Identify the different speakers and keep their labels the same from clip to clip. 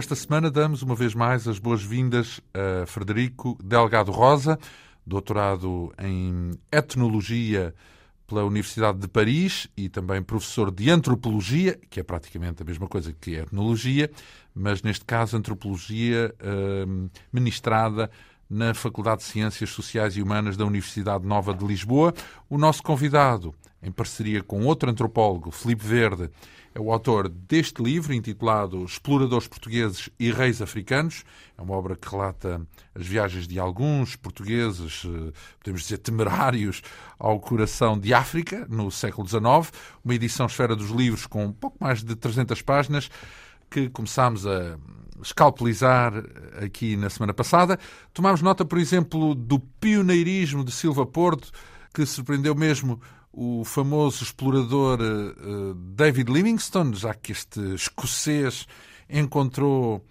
Speaker 1: Esta semana damos uma vez mais as boas-vindas a Frederico Delgado Rosa, doutorado em Etnologia pela Universidade de Paris e também professor de Antropologia, que é praticamente a mesma coisa que Etnologia, mas neste caso Antropologia hum, ministrada na Faculdade de Ciências Sociais e Humanas da Universidade Nova de Lisboa. O nosso convidado, em parceria com outro antropólogo, Felipe Verde, é o autor deste livro intitulado Exploradores Portugueses e Reis Africanos. É uma obra que relata as viagens de alguns portugueses, eh, podemos dizer temerários, ao coração de África no século XIX. Uma edição esfera dos livros com um pouco mais de 300 páginas que começámos a escalpelizar aqui na semana passada. Tomámos nota, por exemplo, do pioneirismo de Silva Porto, que surpreendeu mesmo o famoso explorador uh, David Livingstone, já que este escocês encontrou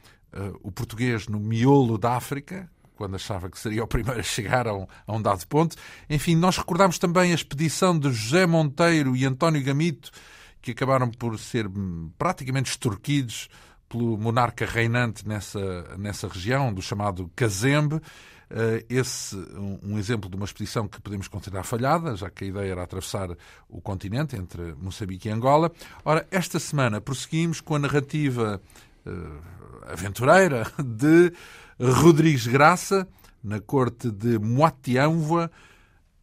Speaker 1: o português no miolo da África, quando achava que seria o primeiro a chegar a um, a um dado ponto. Enfim, nós recordamos também a expedição de José Monteiro e António Gamito, que acabaram por ser praticamente extorquidos pelo monarca reinante nessa, nessa região, do chamado Cazembe. Uh, esse um, exemplo de uma expedição que podemos considerar falhada, já que a ideia era atravessar o continente entre Moçambique e Angola. Ora, esta semana prosseguimos com a narrativa uh, aventureira de Rodrigues Graça, na corte de Moatianvoa.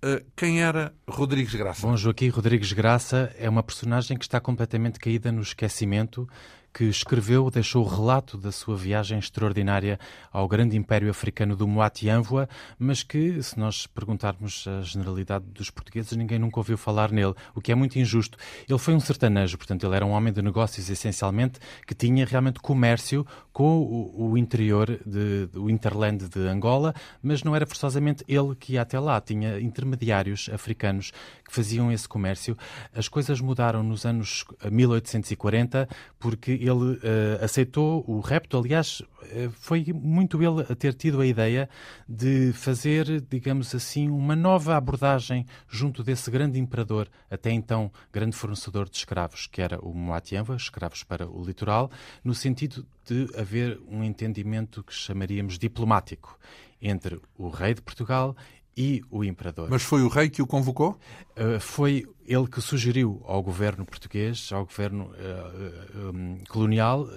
Speaker 1: Uh, quem era Rodrigues Graça?
Speaker 2: Bom, Joaquim Rodrigues Graça é uma personagem que está completamente caída no esquecimento que escreveu, deixou o relato da sua viagem extraordinária ao grande império africano do Moatianvoa, mas que, se nós perguntarmos a generalidade dos portugueses, ninguém nunca ouviu falar nele, o que é muito injusto. Ele foi um sertanejo, portanto, ele era um homem de negócios, essencialmente, que tinha realmente comércio com o, o interior de, do interland de Angola, mas não era forçosamente ele que ia até lá, tinha intermediários africanos que faziam esse comércio. As coisas mudaram nos anos 1840, porque ele uh, aceitou o repto. Aliás, uh, foi muito ele a ter tido a ideia de fazer, digamos assim, uma nova abordagem junto desse grande imperador, até então grande fornecedor de escravos, que era o Moatiamba, escravos para o litoral, no sentido de haver um entendimento que chamaríamos diplomático entre o rei de Portugal e o imperador.
Speaker 1: Mas foi o rei que o convocou?
Speaker 2: Uh, foi ele que sugeriu ao governo português, ao governo uh, um, colonial,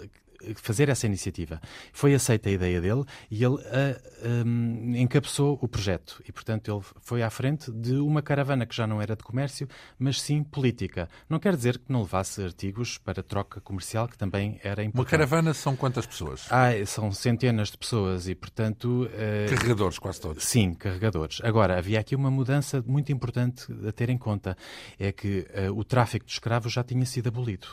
Speaker 2: fazer essa iniciativa. Foi aceita a ideia dele e ele uh, um, encabeçou o projeto. E, portanto, ele foi à frente de uma caravana que já não era de comércio, mas sim política. Não quer dizer que não levasse artigos para troca comercial, que também era importante.
Speaker 1: Uma caravana são quantas pessoas?
Speaker 2: Ah, são centenas de pessoas e, portanto...
Speaker 1: Uh, carregadores, quase todos.
Speaker 2: Sim, carregadores. Agora, havia aqui uma mudança muito importante a ter em conta. É que uh, o tráfico de escravos já tinha sido abolido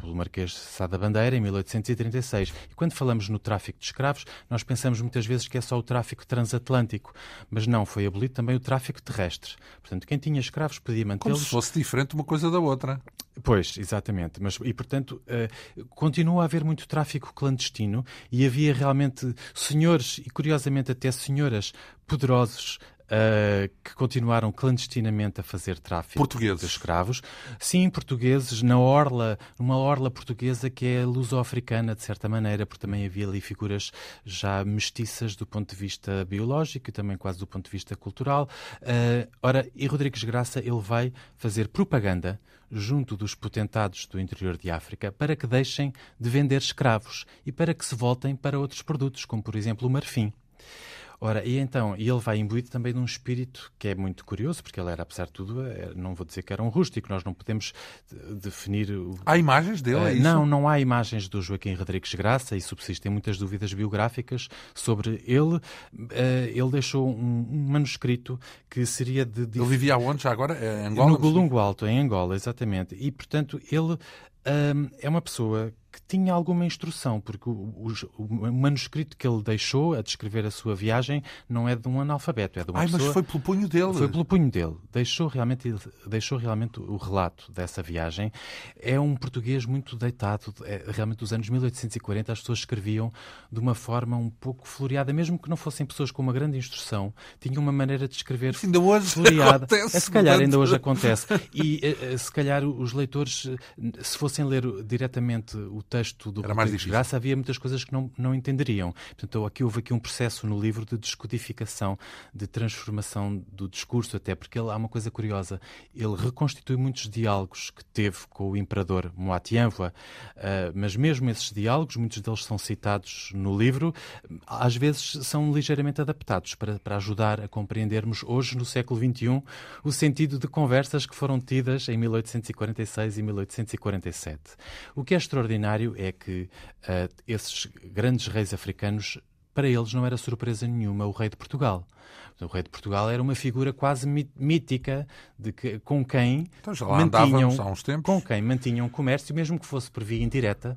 Speaker 2: pelo Marquês de Sá da Bandeira em 1836. E quando falamos no tráfico de escravos, nós pensamos muitas vezes que é só o tráfico transatlântico, mas não, foi abolido também o tráfico terrestre. Portanto, quem tinha escravos podia mantê-los...
Speaker 1: Como se fosse diferente uma coisa da outra.
Speaker 2: Pois, exatamente. Mas, e, portanto, uh, continua a haver muito tráfico clandestino e havia realmente senhores, e curiosamente até senhoras, poderosos Uh, que continuaram clandestinamente a fazer tráfico
Speaker 1: portugueses.
Speaker 2: de escravos. Sim, portugueses, na orla, numa orla portuguesa que é luso-africana, de certa maneira, porque também havia ali figuras já mestiças do ponto de vista biológico e também quase do ponto de vista cultural. Uh, ora, e Rodrigues Graça, ele vai fazer propaganda junto dos potentados do interior de África para que deixem de vender escravos e para que se voltem para outros produtos, como por exemplo o marfim. Ora, e então, e ele vai imbuído também de um espírito que é muito curioso, porque ele era, apesar de tudo, é, não vou dizer que era um rústico, nós não podemos definir...
Speaker 1: Há imagens dele, é
Speaker 2: isso? Não, não há imagens do Joaquim Rodrigues Graça e subsistem muitas dúvidas biográficas sobre ele. Eh, ele deixou um, manuscrito que seria de...
Speaker 1: Ele vivia onde já agora? Em Angola?
Speaker 2: No Golungo Alto, em Angola, exatamente. E, portanto, ele um, é uma pessoa que tinha alguma instrução, porque o, o, o, manuscrito que ele deixou a descrever a sua viagem não é de um analfabeto, é de uma
Speaker 1: Ai,
Speaker 2: pessoa...
Speaker 1: mas foi pelo punho dele.
Speaker 2: Foi pelo punho dele. Deixou realmente, deixou realmente o relato dessa viagem. É um português muito deitado. É, realmente, dos anos 1840, as pessoas escreviam de uma forma um pouco floreada, mesmo que não fossem pessoas com uma grande instrução, tinham uma maneira de escrever
Speaker 1: Isso ainda hoje
Speaker 2: floreada.
Speaker 1: Acontece,
Speaker 2: é, se calhar ainda hoje acontece. E eh, eh, se calhar os leitores, se fossem fossem ler diretamente o texto do Rodrigues Graça, havia muitas coisas que não, não entenderiam. Portanto, aqui houve aqui um processo no livro de descodificação, de transformação do discurso, até porque ele, há uma coisa curiosa. Ele reconstitui muitos diálogos que teve com o imperador Moati Anvoa, uh, mas mesmo esses diálogos, muitos deles são citados no livro, às vezes são ligeiramente adaptados para, para ajudar a compreendermos hoje, no século XXI, o sentido de conversas que foram tidas em 1846 e 1847. O que é extraordinário é que uh, esses grandes reis africanos para eles não era surpresa nenhuma o rei de Portugal. O rei de Portugal era uma figura quase mítica de que, com quem
Speaker 1: então, mantinham
Speaker 2: com quem mantinham comércio, mesmo que fosse por via indireta.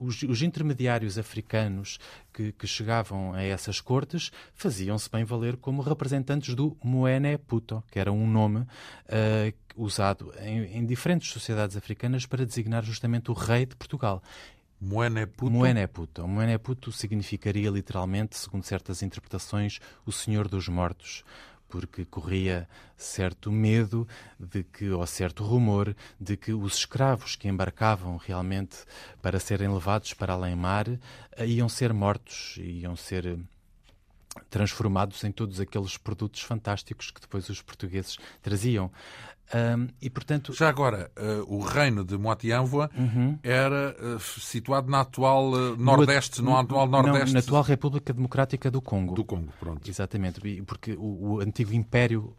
Speaker 2: Os, os intermediários africanos que, que, chegavam a essas cortes faziam-se bem valer como representantes do Moene Puto, que era um nome uh, usado em, em diferentes sociedades africanas para designar justamente o rei de Portugal.
Speaker 1: Moeneputo?
Speaker 2: Moeneputo. Moeneputo significaria literalmente, segundo certas interpretações, o Senhor dos Mortos, porque corria certo medo de que, ou certo rumor, de que os escravos que embarcavam realmente para serem levados para além-mar eh, iam ser mortos, iam ser eh, transformados em todos aqueles produtos fantásticos que depois os portugueses traziam. Um, e, portanto...
Speaker 1: Já agora, uh, o reino de Moatianvoa uhum. era uh, situado na atual uh, Nordeste, no, no atual Nordeste...
Speaker 2: Não, na atual República Democrática do Congo.
Speaker 1: Do Congo, pronto.
Speaker 2: Exatamente, porque o, o antigo Império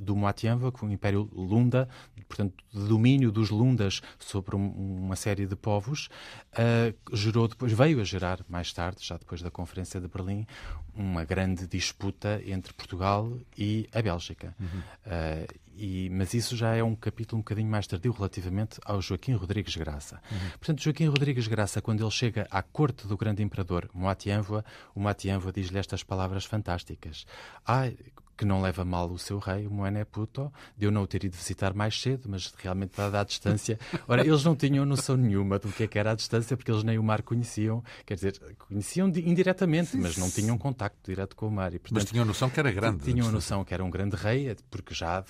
Speaker 2: do Moatianva, com o Império Lunda, portanto, domínio dos Lundas sobre uma série de povos, uh, gerou depois, veio a gerar mais tarde, já depois da Conferência de Berlim, uma grande disputa entre Portugal e a Bélgica. Uhum. Uh, e, mas isso já é um capítulo um bocadinho mais tardio relativamente ao Joaquim Rodrigues Graça. Uhum. Portanto, Joaquim Rodrigues Graça, quando ele chega à corte do grande imperador Moatianva, o Moatianva diz-lhe estas palavras fantásticas. Ah, que não leva mal o seu rei, o Moené Puto, de eu não o ter ido visitar mais cedo, mas realmente dada a distância. Ora, eles não tinham noção nenhuma do que, é que era a distância, porque eles nem o mar conheciam, quer dizer, conheciam indiretamente, mas não tinham contacto direto com o mar. E,
Speaker 1: portanto, mas tinham noção que era grande.
Speaker 2: Tinham noção que era um grande rei, porque já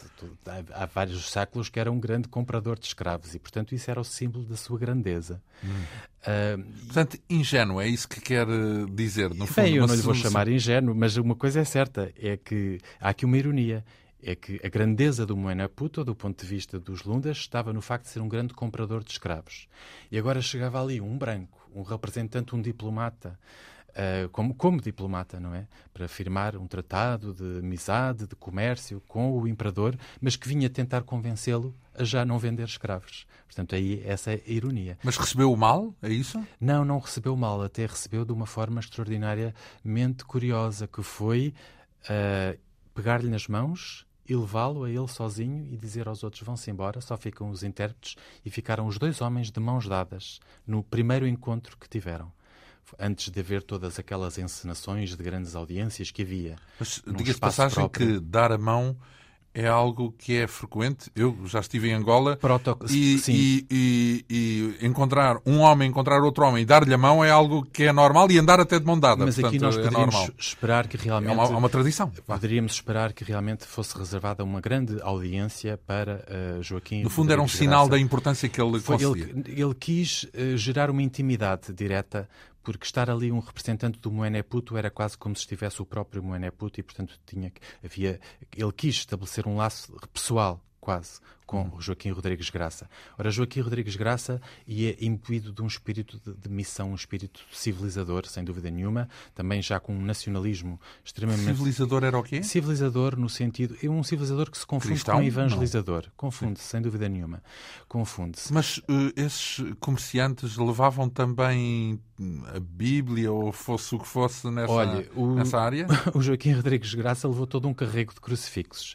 Speaker 2: há vários séculos que era um grande comprador de escravos, e portanto isso era o símbolo da sua grandeza. Hum.
Speaker 1: Uh, Portanto, ingênuo, é isso que quer eh, dizer, no fundo.
Speaker 2: Bem, eu não lhe vou chamar ingênuo, mas uma coisa é certa, é que há aqui uma ironia. É que a grandeza do Moena Puto, do ponto de vista dos Lundas, estava no facto de ser um grande comprador de escravos. E agora chegava ali um branco, um representante, um diplomata, uh, como, como diplomata, não é? Para firmar um tratado de amizade, de comércio com o imperador, mas que vinha tentar convencê-lo a já não vender escravos. Portanto, aí essa é a ironia.
Speaker 1: Mas recebeu o mal? É isso?
Speaker 2: Não, não recebeu o mal. Até recebeu de uma forma extraordinariamente curiosa, que foi uh, pegar-lhe nas mãos e levá-lo a ele sozinho e dizer aos outros vão-se embora, só ficam os intérpretes e ficaram os dois homens de mãos dadas no primeiro encontro que tiveram antes de haver todas aquelas encenações de grandes audiências que havia.
Speaker 1: Mas diga-se passagem próprio. que dar a mão é algo que é frequente. Eu já estive em Angola e, e, e, e, encontrar um homem encontrar outro homem e dar-lhe a mão é algo que é normal e andar até de mão dada.
Speaker 2: Mas
Speaker 1: Portanto,
Speaker 2: aqui nós
Speaker 1: é
Speaker 2: poderíamos
Speaker 1: é
Speaker 2: esperar que realmente... É
Speaker 1: uma, uma tradição.
Speaker 2: Poderíamos esperar que realmente fosse reservada uma grande audiência para uh, Joaquim...
Speaker 1: No fundo era um sinal da importância que ele
Speaker 2: Foi, ele, ele, quis uh, gerar uma intimidade direta porque estar ali um representante do Moeneputo era quase como se estivesse o próprio Moeneputo e, portanto, tinha, havia, ele quis estabelecer um laço pessoal, quase, com uhum. Joaquim Rodrigues Graça. Ora, Joaquim Rodrigues Graça ia imbuído de um espírito de, de, missão, um espírito civilizador, sem dúvida nenhuma, também já com um nacionalismo extremamente...
Speaker 1: Civilizador era o quê?
Speaker 2: Civilizador no sentido... É um civilizador que se confunde Cristão? com evangelizador. Confunde-se, sem dúvida nenhuma. Confunde-se.
Speaker 1: Mas uh, esses comerciantes levavam também a Bíblia ou fosse o que fosse nessa, Olha, o, nessa área?
Speaker 2: O Joaquim Rodrigues Graça levou todo um carrego de crucifixos.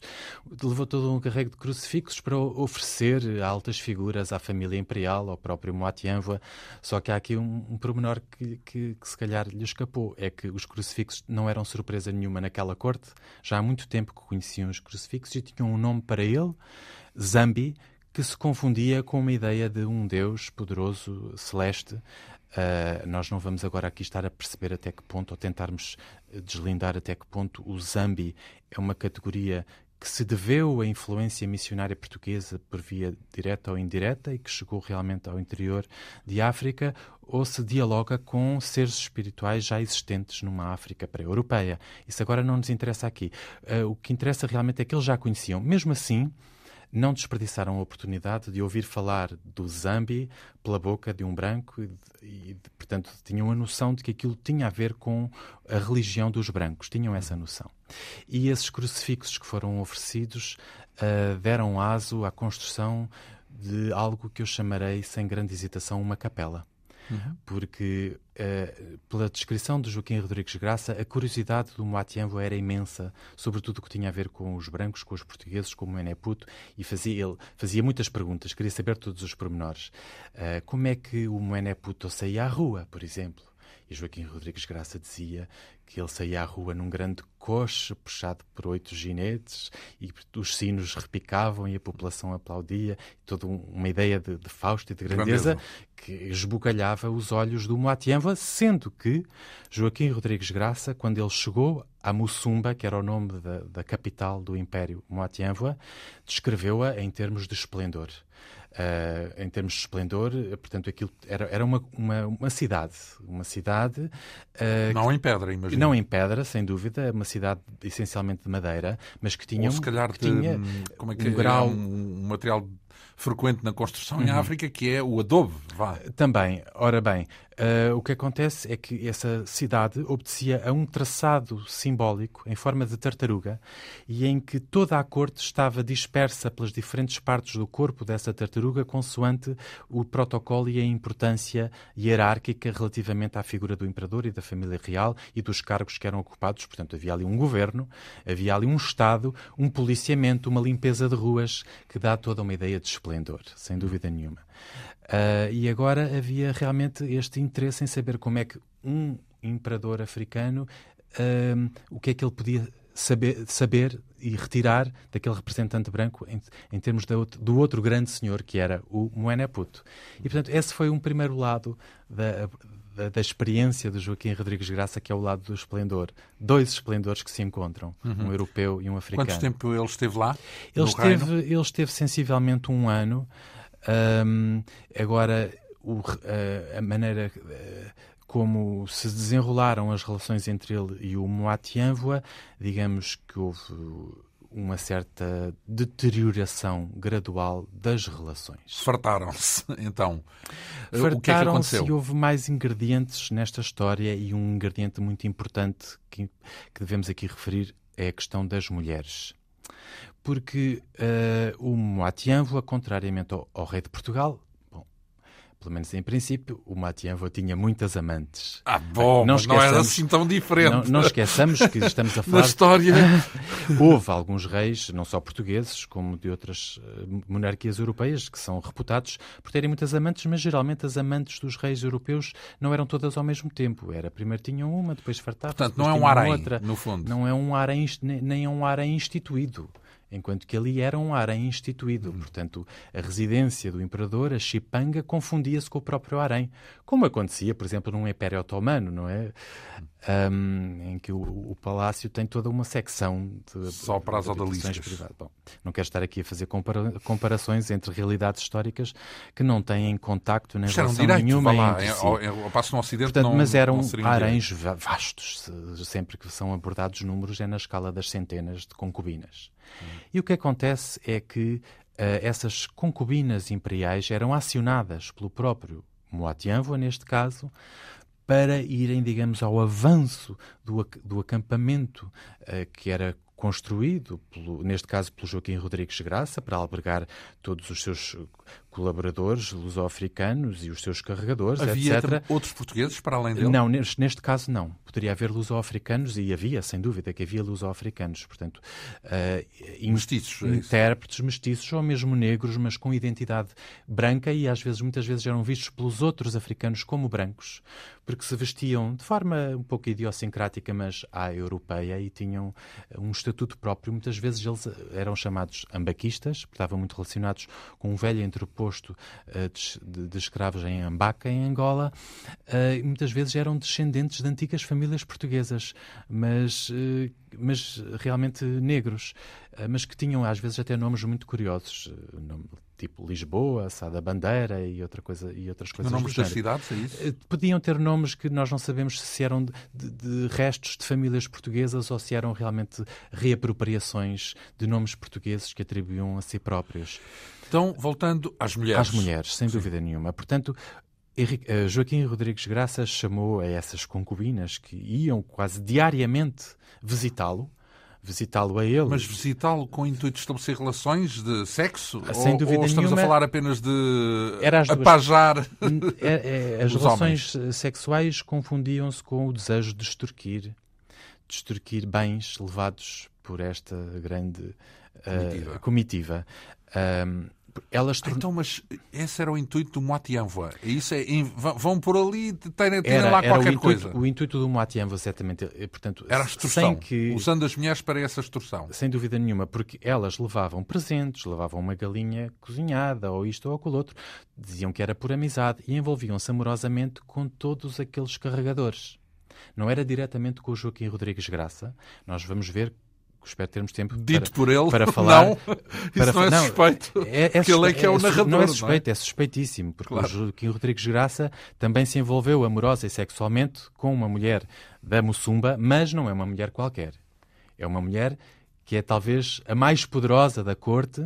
Speaker 2: Levou todo um carrego de crucifixos para oferecer a altas figuras à família imperial, ao próprio Moatianva. Só que há aqui um, um pormenor que, que, que, se calhar lhe escapou: é que os crucifixos não eram surpresa nenhuma naquela corte. Já há muito tempo que conheciam os crucifixos e tinham um nome para ele, Zambi, que se confundia com uma ideia de um Deus poderoso, celeste. Uh, nós não vamos agora aqui estar a perceber até que ponto, ou tentarmos deslindar até que ponto o Zambi é uma categoria que se deveu à influência missionária portuguesa por via direta ou indireta e que chegou realmente ao interior de África, ou se dialoga com seres espirituais já existentes numa África pré-europeia. Isso agora não nos interessa aqui. Uh, o que interessa realmente é que eles já conheciam. Mesmo assim, não desperdiçaram a oportunidade de ouvir falar do Zambi pela boca de um branco e, e, portanto, tinham a noção de que aquilo tinha a ver com a religião dos brancos, tinham essa noção. E esses crucifixos que foram oferecidos uh, deram aso à construção de algo que eu chamarei, sem grande hesitação, uma capela. Uhum. Porque, uh, pela descrição de Joaquim Rodrigues Graça, a curiosidade do Moatiambo era imensa, sobretudo o que tinha a ver com os brancos, com os portugueses, com o Meneputo, e fazia, ele fazia muitas perguntas, queria saber todos os pormenores. Uh, como é que o Meneputo saía à rua, por exemplo? E Joaquim Rodrigues Graça dizia que ele saía à rua num grande coche puxado por oito ginetes e os sinos repicavam e a população aplaudia. Toda uma ideia de, de Fausto e de grandeza, grandeza. que esbugalhava os olhos do Moatienva, sendo que Joaquim Rodrigues Graça, quando ele chegou a Mussumba, que era o nome da, da capital do Império Moatienva, descreveu-a em termos de esplendor. Uh, em termos de esplendor, portanto, aquilo era, era uma, uma, uma cidade. Uma cidade.
Speaker 1: Uh, não em pedra, imagino.
Speaker 2: Não em pedra, sem dúvida, uma cidade essencialmente de madeira, mas que tinha.
Speaker 1: Ou se calhar
Speaker 2: de,
Speaker 1: tinha como é que um grau. Um, um material frequente na construção uhum. em África, que é o adobe. Vá.
Speaker 2: Também. Ora bem, Uh, o que acontece é que essa cidade obedecia a um traçado simbólico em forma de tartaruga e em que toda a corte estava dispersa pelas diferentes partes do corpo dessa tartaruga, consoante o protocolo e a importância hierárquica relativamente à figura do imperador e da família real e dos cargos que eram ocupados. Portanto, havia ali um governo, havia ali um Estado, um policiamento, uma limpeza de ruas que dá toda uma ideia de esplendor, sem dúvida nenhuma. Uh, e agora havia realmente este interesse em saber como é que um imperador africano, uh, o que é que ele podia saber, saber e retirar daquele representante branco em, em termos do outro grande senhor, que era o Moeneputo. E, portanto, esse foi um primeiro lado da, da, da, experiência do Joaquim Rodrigues Graça, que é o lado do esplendor. Dois esplendores que se encontram, uhum. um europeu e um africano.
Speaker 1: Quanto tempo ele esteve lá?
Speaker 2: Ele, esteve, ele esteve sensivelmente um ano. Um, agora, o, a maneira como se desenrolaram as relações entre ele e o Moatianvoa, digamos que houve uma certa deterioração gradual das relações.
Speaker 1: Fartaram-se, então.
Speaker 2: Fartaram-se
Speaker 1: o que é que aconteceu?
Speaker 2: e houve mais ingredientes nesta história e um ingrediente muito importante que, que devemos aqui referir é a questão das mulheres porque uh, o Moatianvoa, contrariamente ao, ao, rei de Portugal, bom, pelo menos em princípio, o Moatianvoa tinha muitas amantes.
Speaker 1: Ah, bom, não, não era assim tão diferente.
Speaker 2: Não, não esqueçamos que estamos a falar...
Speaker 1: Na história...
Speaker 2: Houve alguns reis, não só portugueses, como de outras uh, monarquias europeias, que são reputados por terem muitas amantes, mas geralmente as amantes dos reis europeus não eram todas ao mesmo tempo. Era, primeiro tinham uma, depois fartavam
Speaker 1: Portanto, não é um harém, outra. no fundo.
Speaker 2: Não é um harém, nem é um harém instituído enquanto que ali era um harém instituído. Uhum. Portanto, a residência do imperador, a Chipanga, confundia-se com o próprio harém, como acontecia, por exemplo, num Império Otomano, não é? Um, em que o, o, palácio tem toda uma secção de
Speaker 1: só para as odaliscas.
Speaker 2: Bom, não quero estar aqui a fazer compara comparações entre realidades históricas que não têm contacto nem relação
Speaker 1: direito,
Speaker 2: nenhuma
Speaker 1: lá, entre si. Ao, passo no Ocidente
Speaker 2: Portanto,
Speaker 1: não,
Speaker 2: mas eram
Speaker 1: não
Speaker 2: haréns vastos. Sempre que são abordados números é na escala das centenas de concubinas. Hum. E o que acontece é que uh, essas concubinas imperiais eram acionadas pelo próprio Moatianvoa, neste caso, para irem, digamos, ao avanço do, do acampamento uh, que era construído, pelo, neste caso pelo Joaquim Rodrigues Graça, para albergar todos os seus colaboradores luso-africanos e os seus carregadores,
Speaker 1: havia
Speaker 2: etc.
Speaker 1: outros portugueses para além dele?
Speaker 2: Não, neste, neste caso não. Poderia haver luso-africanos e havia, sem dúvida, que havia luso-africanos. Portanto,
Speaker 1: uh, mestiços,
Speaker 2: é intérpretes mestiços ou mesmo negros, mas com identidade branca e às vezes, muitas vezes, eram vistos pelos outros africanos como brancos, porque se vestiam de forma um pouco idiosincrática, mas à europeia e tinham um estatuto próprio. Muitas vezes eles eram chamados ambaquistas, porque estavam muito relacionados com um velho entreposto posto uh, de, de, escravos em Ambaca, em Angola, uh, muitas vezes eram descendentes de antigas famílias portuguesas, mas uh, mas realmente negros, mas que tinham às vezes até nomes muito curiosos, tipo Lisboa, Sada Bandeira e, outra coisa, e outras coisas.
Speaker 1: Nomes das cidades, é isso?
Speaker 2: Podiam ter nomes que nós não sabemos se eram de, de, de, restos de famílias portuguesas ou se eram realmente reapropriações de nomes portugueses que atribuíam a si próprios.
Speaker 1: Então, voltando às mulheres.
Speaker 2: Às mulheres, sem Sim. dúvida nenhuma. Portanto, eh, Joaquim Rodrigues Graça chamou a essas concubinas que iam quase diariamente visitá-lo, visitá-lo a ele.
Speaker 1: Mas visitá-lo com o intuito de estabelecer relações de sexo?
Speaker 2: Sem dúvida
Speaker 1: ou, ou estamos
Speaker 2: nenhuma,
Speaker 1: a falar apenas de
Speaker 2: era as
Speaker 1: apajar
Speaker 2: é, é, As relações
Speaker 1: homens.
Speaker 2: sexuais confundiam-se com o desejo de extorquir, de extorquir bens levados por esta grande comitiva. Uh, comitiva. Um, elas
Speaker 1: ah, então, mas esse era o intuito do Moati Envoy. Isso é, vão por ali, terem, terem lá qualquer
Speaker 2: o intuito,
Speaker 1: coisa.
Speaker 2: O intuito do Moati Envoy, certamente, portanto,
Speaker 1: era a extorsão, que, usando as mulheres para essa extorsão.
Speaker 2: Sem dúvida nenhuma, porque elas levavam presentes, levavam uma galinha cozinhada, ou isto ou aquilo outro, diziam que era por amizade e envolviam-se amorosamente com todos aqueles carregadores. Não era diretamente com o Joaquim Rodrigues Graça. Nós vamos ver espero termos tempo
Speaker 1: Dito
Speaker 2: para,
Speaker 1: por ele,
Speaker 2: para falar.
Speaker 1: Não, para, não é não, suspeito. É, é ele é que é, o narrador.
Speaker 2: Não é suspeito, não é? é suspeitíssimo, porque claro. o Joaquim Rodrigues Graça também se envolveu amorosa e sexualmente com uma mulher da Mussumba, mas não é uma mulher qualquer. É uma mulher que é talvez a mais poderosa da corte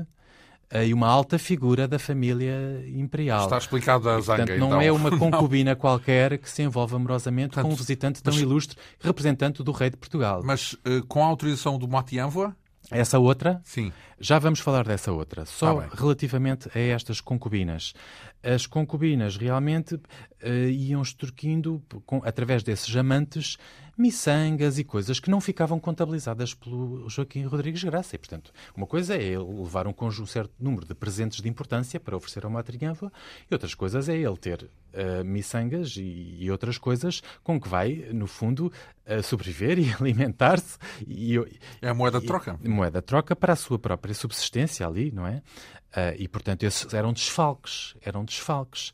Speaker 2: e uma alta figura da família imperial.
Speaker 1: Está explicado a zanga,
Speaker 2: Portanto, não
Speaker 1: então.
Speaker 2: é uma concubina não. qualquer que se envolve amorosamente Portanto, com um visitante tão mas, ilustre, representante do rei de Portugal.
Speaker 1: Mas uh, com a autorização do Motianvoa?
Speaker 2: Essa outra?
Speaker 1: Sim.
Speaker 2: Já vamos falar dessa outra. Só ah, relativamente a estas concubinas. As concubinas realmente uh, iam extorquindo, com, através desses amantes, miçangas e coisas que não ficavam contabilizadas pelo Joaquim Rodrigues Graça. E, portanto, uma coisa é ele levar um, um certo número de presentes de importância para oferecer a uma triânfula e outras coisas é ele ter uh, miçangas e, e, outras coisas com que vai, no fundo, uh, sobreviver e alimentar-se. E,
Speaker 1: é a moeda de troca.
Speaker 2: moeda de troca para a sua própria subsistência ali, não é? Uh, e, portanto, esses eram desfalques. Eram desfalques.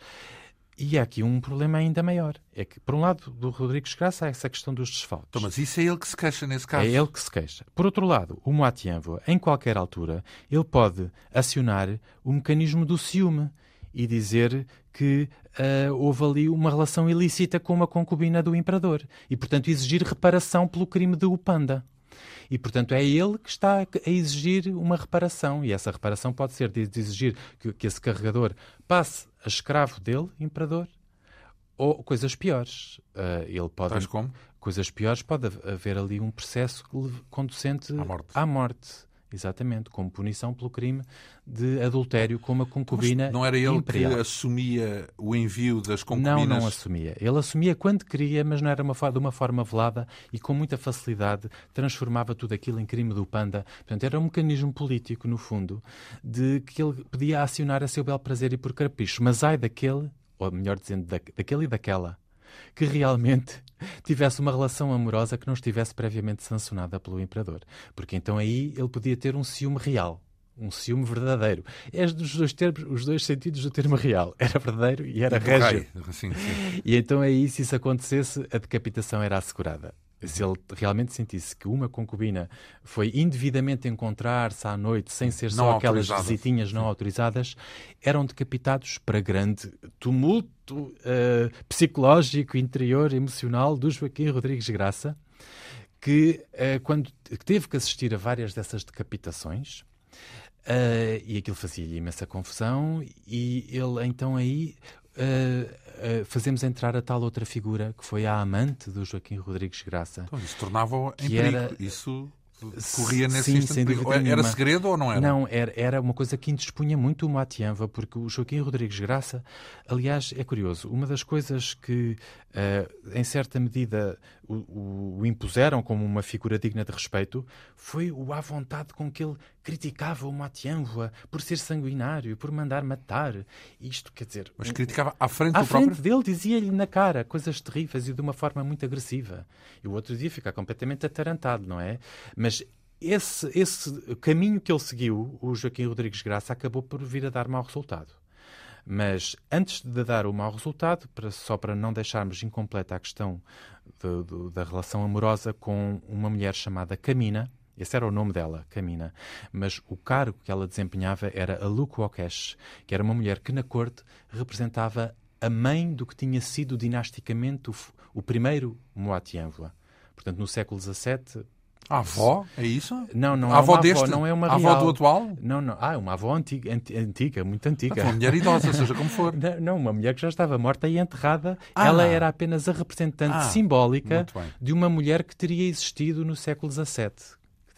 Speaker 2: E há aqui um problema ainda maior. É que, por um lado, do Rodrigues Graça há essa questão dos desfalques.
Speaker 1: Então, mas isso é ele que se queixa nesse caso.
Speaker 2: É ele que se queixa. Por outro lado, o Moatianvo, em qualquer altura, ele pode acionar o mecanismo do ciúme e dizer que uh, houve ali uma relação ilícita com uma concubina do imperador e, portanto, exigir reparação pelo crime de Upanda. E, portanto, é ele que está a exigir uma reparação. E essa reparação pode ser de exigir que, que esse carregador passe a escravo dele, imperador, ou coisas piores. Uh, ele pode.
Speaker 1: Tais como?
Speaker 2: Coisas piores, pode haver ali um processo conducente à morte. À morte. Exatamente, como punição pelo crime de adultério com uma concubina Mas
Speaker 1: não era ele
Speaker 2: imperial.
Speaker 1: que assumia o envio das concubinas?
Speaker 2: Não, não assumia. Ele assumia quando queria, mas não era uma, de uma forma velada e com muita facilidade transformava tudo aquilo em crime do panda. Portanto, era um mecanismo político, no fundo, de que ele podia acionar a seu bel prazer e por capricho. Mas ai daquele, ou melhor dizendo, daquele e daquela, que realmente tivesse uma relação amorosa que não estivesse previamente sancionada pelo imperador. Porque então aí ele podia ter um ciúme real. Um ciúme verdadeiro. É dos dois termos, os dois sentidos do termo real. Era verdadeiro e era régio.
Speaker 1: Sim, sim.
Speaker 2: E então aí, se isso acontecesse, a decapitação era assegurada se ele realmente sentisse que uma concubina foi indevidamente encontrar-se à noite, sem ser só aquelas visitinhas não autorizadas, eram decapitados para grande tumulto uh, psicológico, interior, emocional do Joaquim Rodrigues Graça, que uh, quando teve que assistir a várias dessas decapitações, Uh, e aquilo fazia-lhe imensa confusão, e ele então aí uh, uh, fazemos entrar a tal outra figura que foi a amante do Joaquim Rodrigues Graça.
Speaker 1: Então, isso tornava em perigo. Era... Isso corria nesse Sim, dúvida Era nenhuma. segredo ou não era?
Speaker 2: Não, era, era uma coisa que indispunha muito o Matianva, porque o Joaquim Rodrigues Graça, aliás, é curioso, uma das coisas que, uh, em certa medida, o, o, o, impuseram como uma figura digna de respeito foi o à vontade com que ele criticava o Matianva por ser sanguinário, por mandar matar. Isto, quer dizer...
Speaker 1: Mas criticava à frente
Speaker 2: à
Speaker 1: do
Speaker 2: frente
Speaker 1: próprio...
Speaker 2: dele, dizia-lhe na cara coisas terríveis e de uma forma muito agressiva. E o outro dia fica completamente atarantado, não é? Mas esse, esse caminho que ele seguiu, o Joaquim Rodrigues Graça, acabou por vir a dar mau resultado. Mas antes de dar o mau resultado, para, só para não deixarmos incompleta a questão de, de, da relação amorosa com uma mulher chamada Camina, esse era o nome dela, Camina. Mas o cargo que ela desempenhava era a Lukwokes, que era uma mulher que na corte representava a mãe do que tinha sido dinasticamente o, o primeiro Moatianvoa. Portanto, no século XVII,
Speaker 1: a avó? É isso?
Speaker 2: Não, não
Speaker 1: a
Speaker 2: é
Speaker 1: avó
Speaker 2: uma
Speaker 1: deste?
Speaker 2: avó, não é uma
Speaker 1: a
Speaker 2: real.
Speaker 1: avó do atual?
Speaker 2: Não, não. Ah, é uma avó antiga, anti- antiga muito antiga.
Speaker 1: Uma mulher idosa, seja como for.
Speaker 2: Não, não, uma mulher que já estava morta e enterrada.
Speaker 1: Ah.
Speaker 2: Ela era apenas a representante
Speaker 1: Ah,
Speaker 2: simbólica de uma mulher que teria existido no século XVII.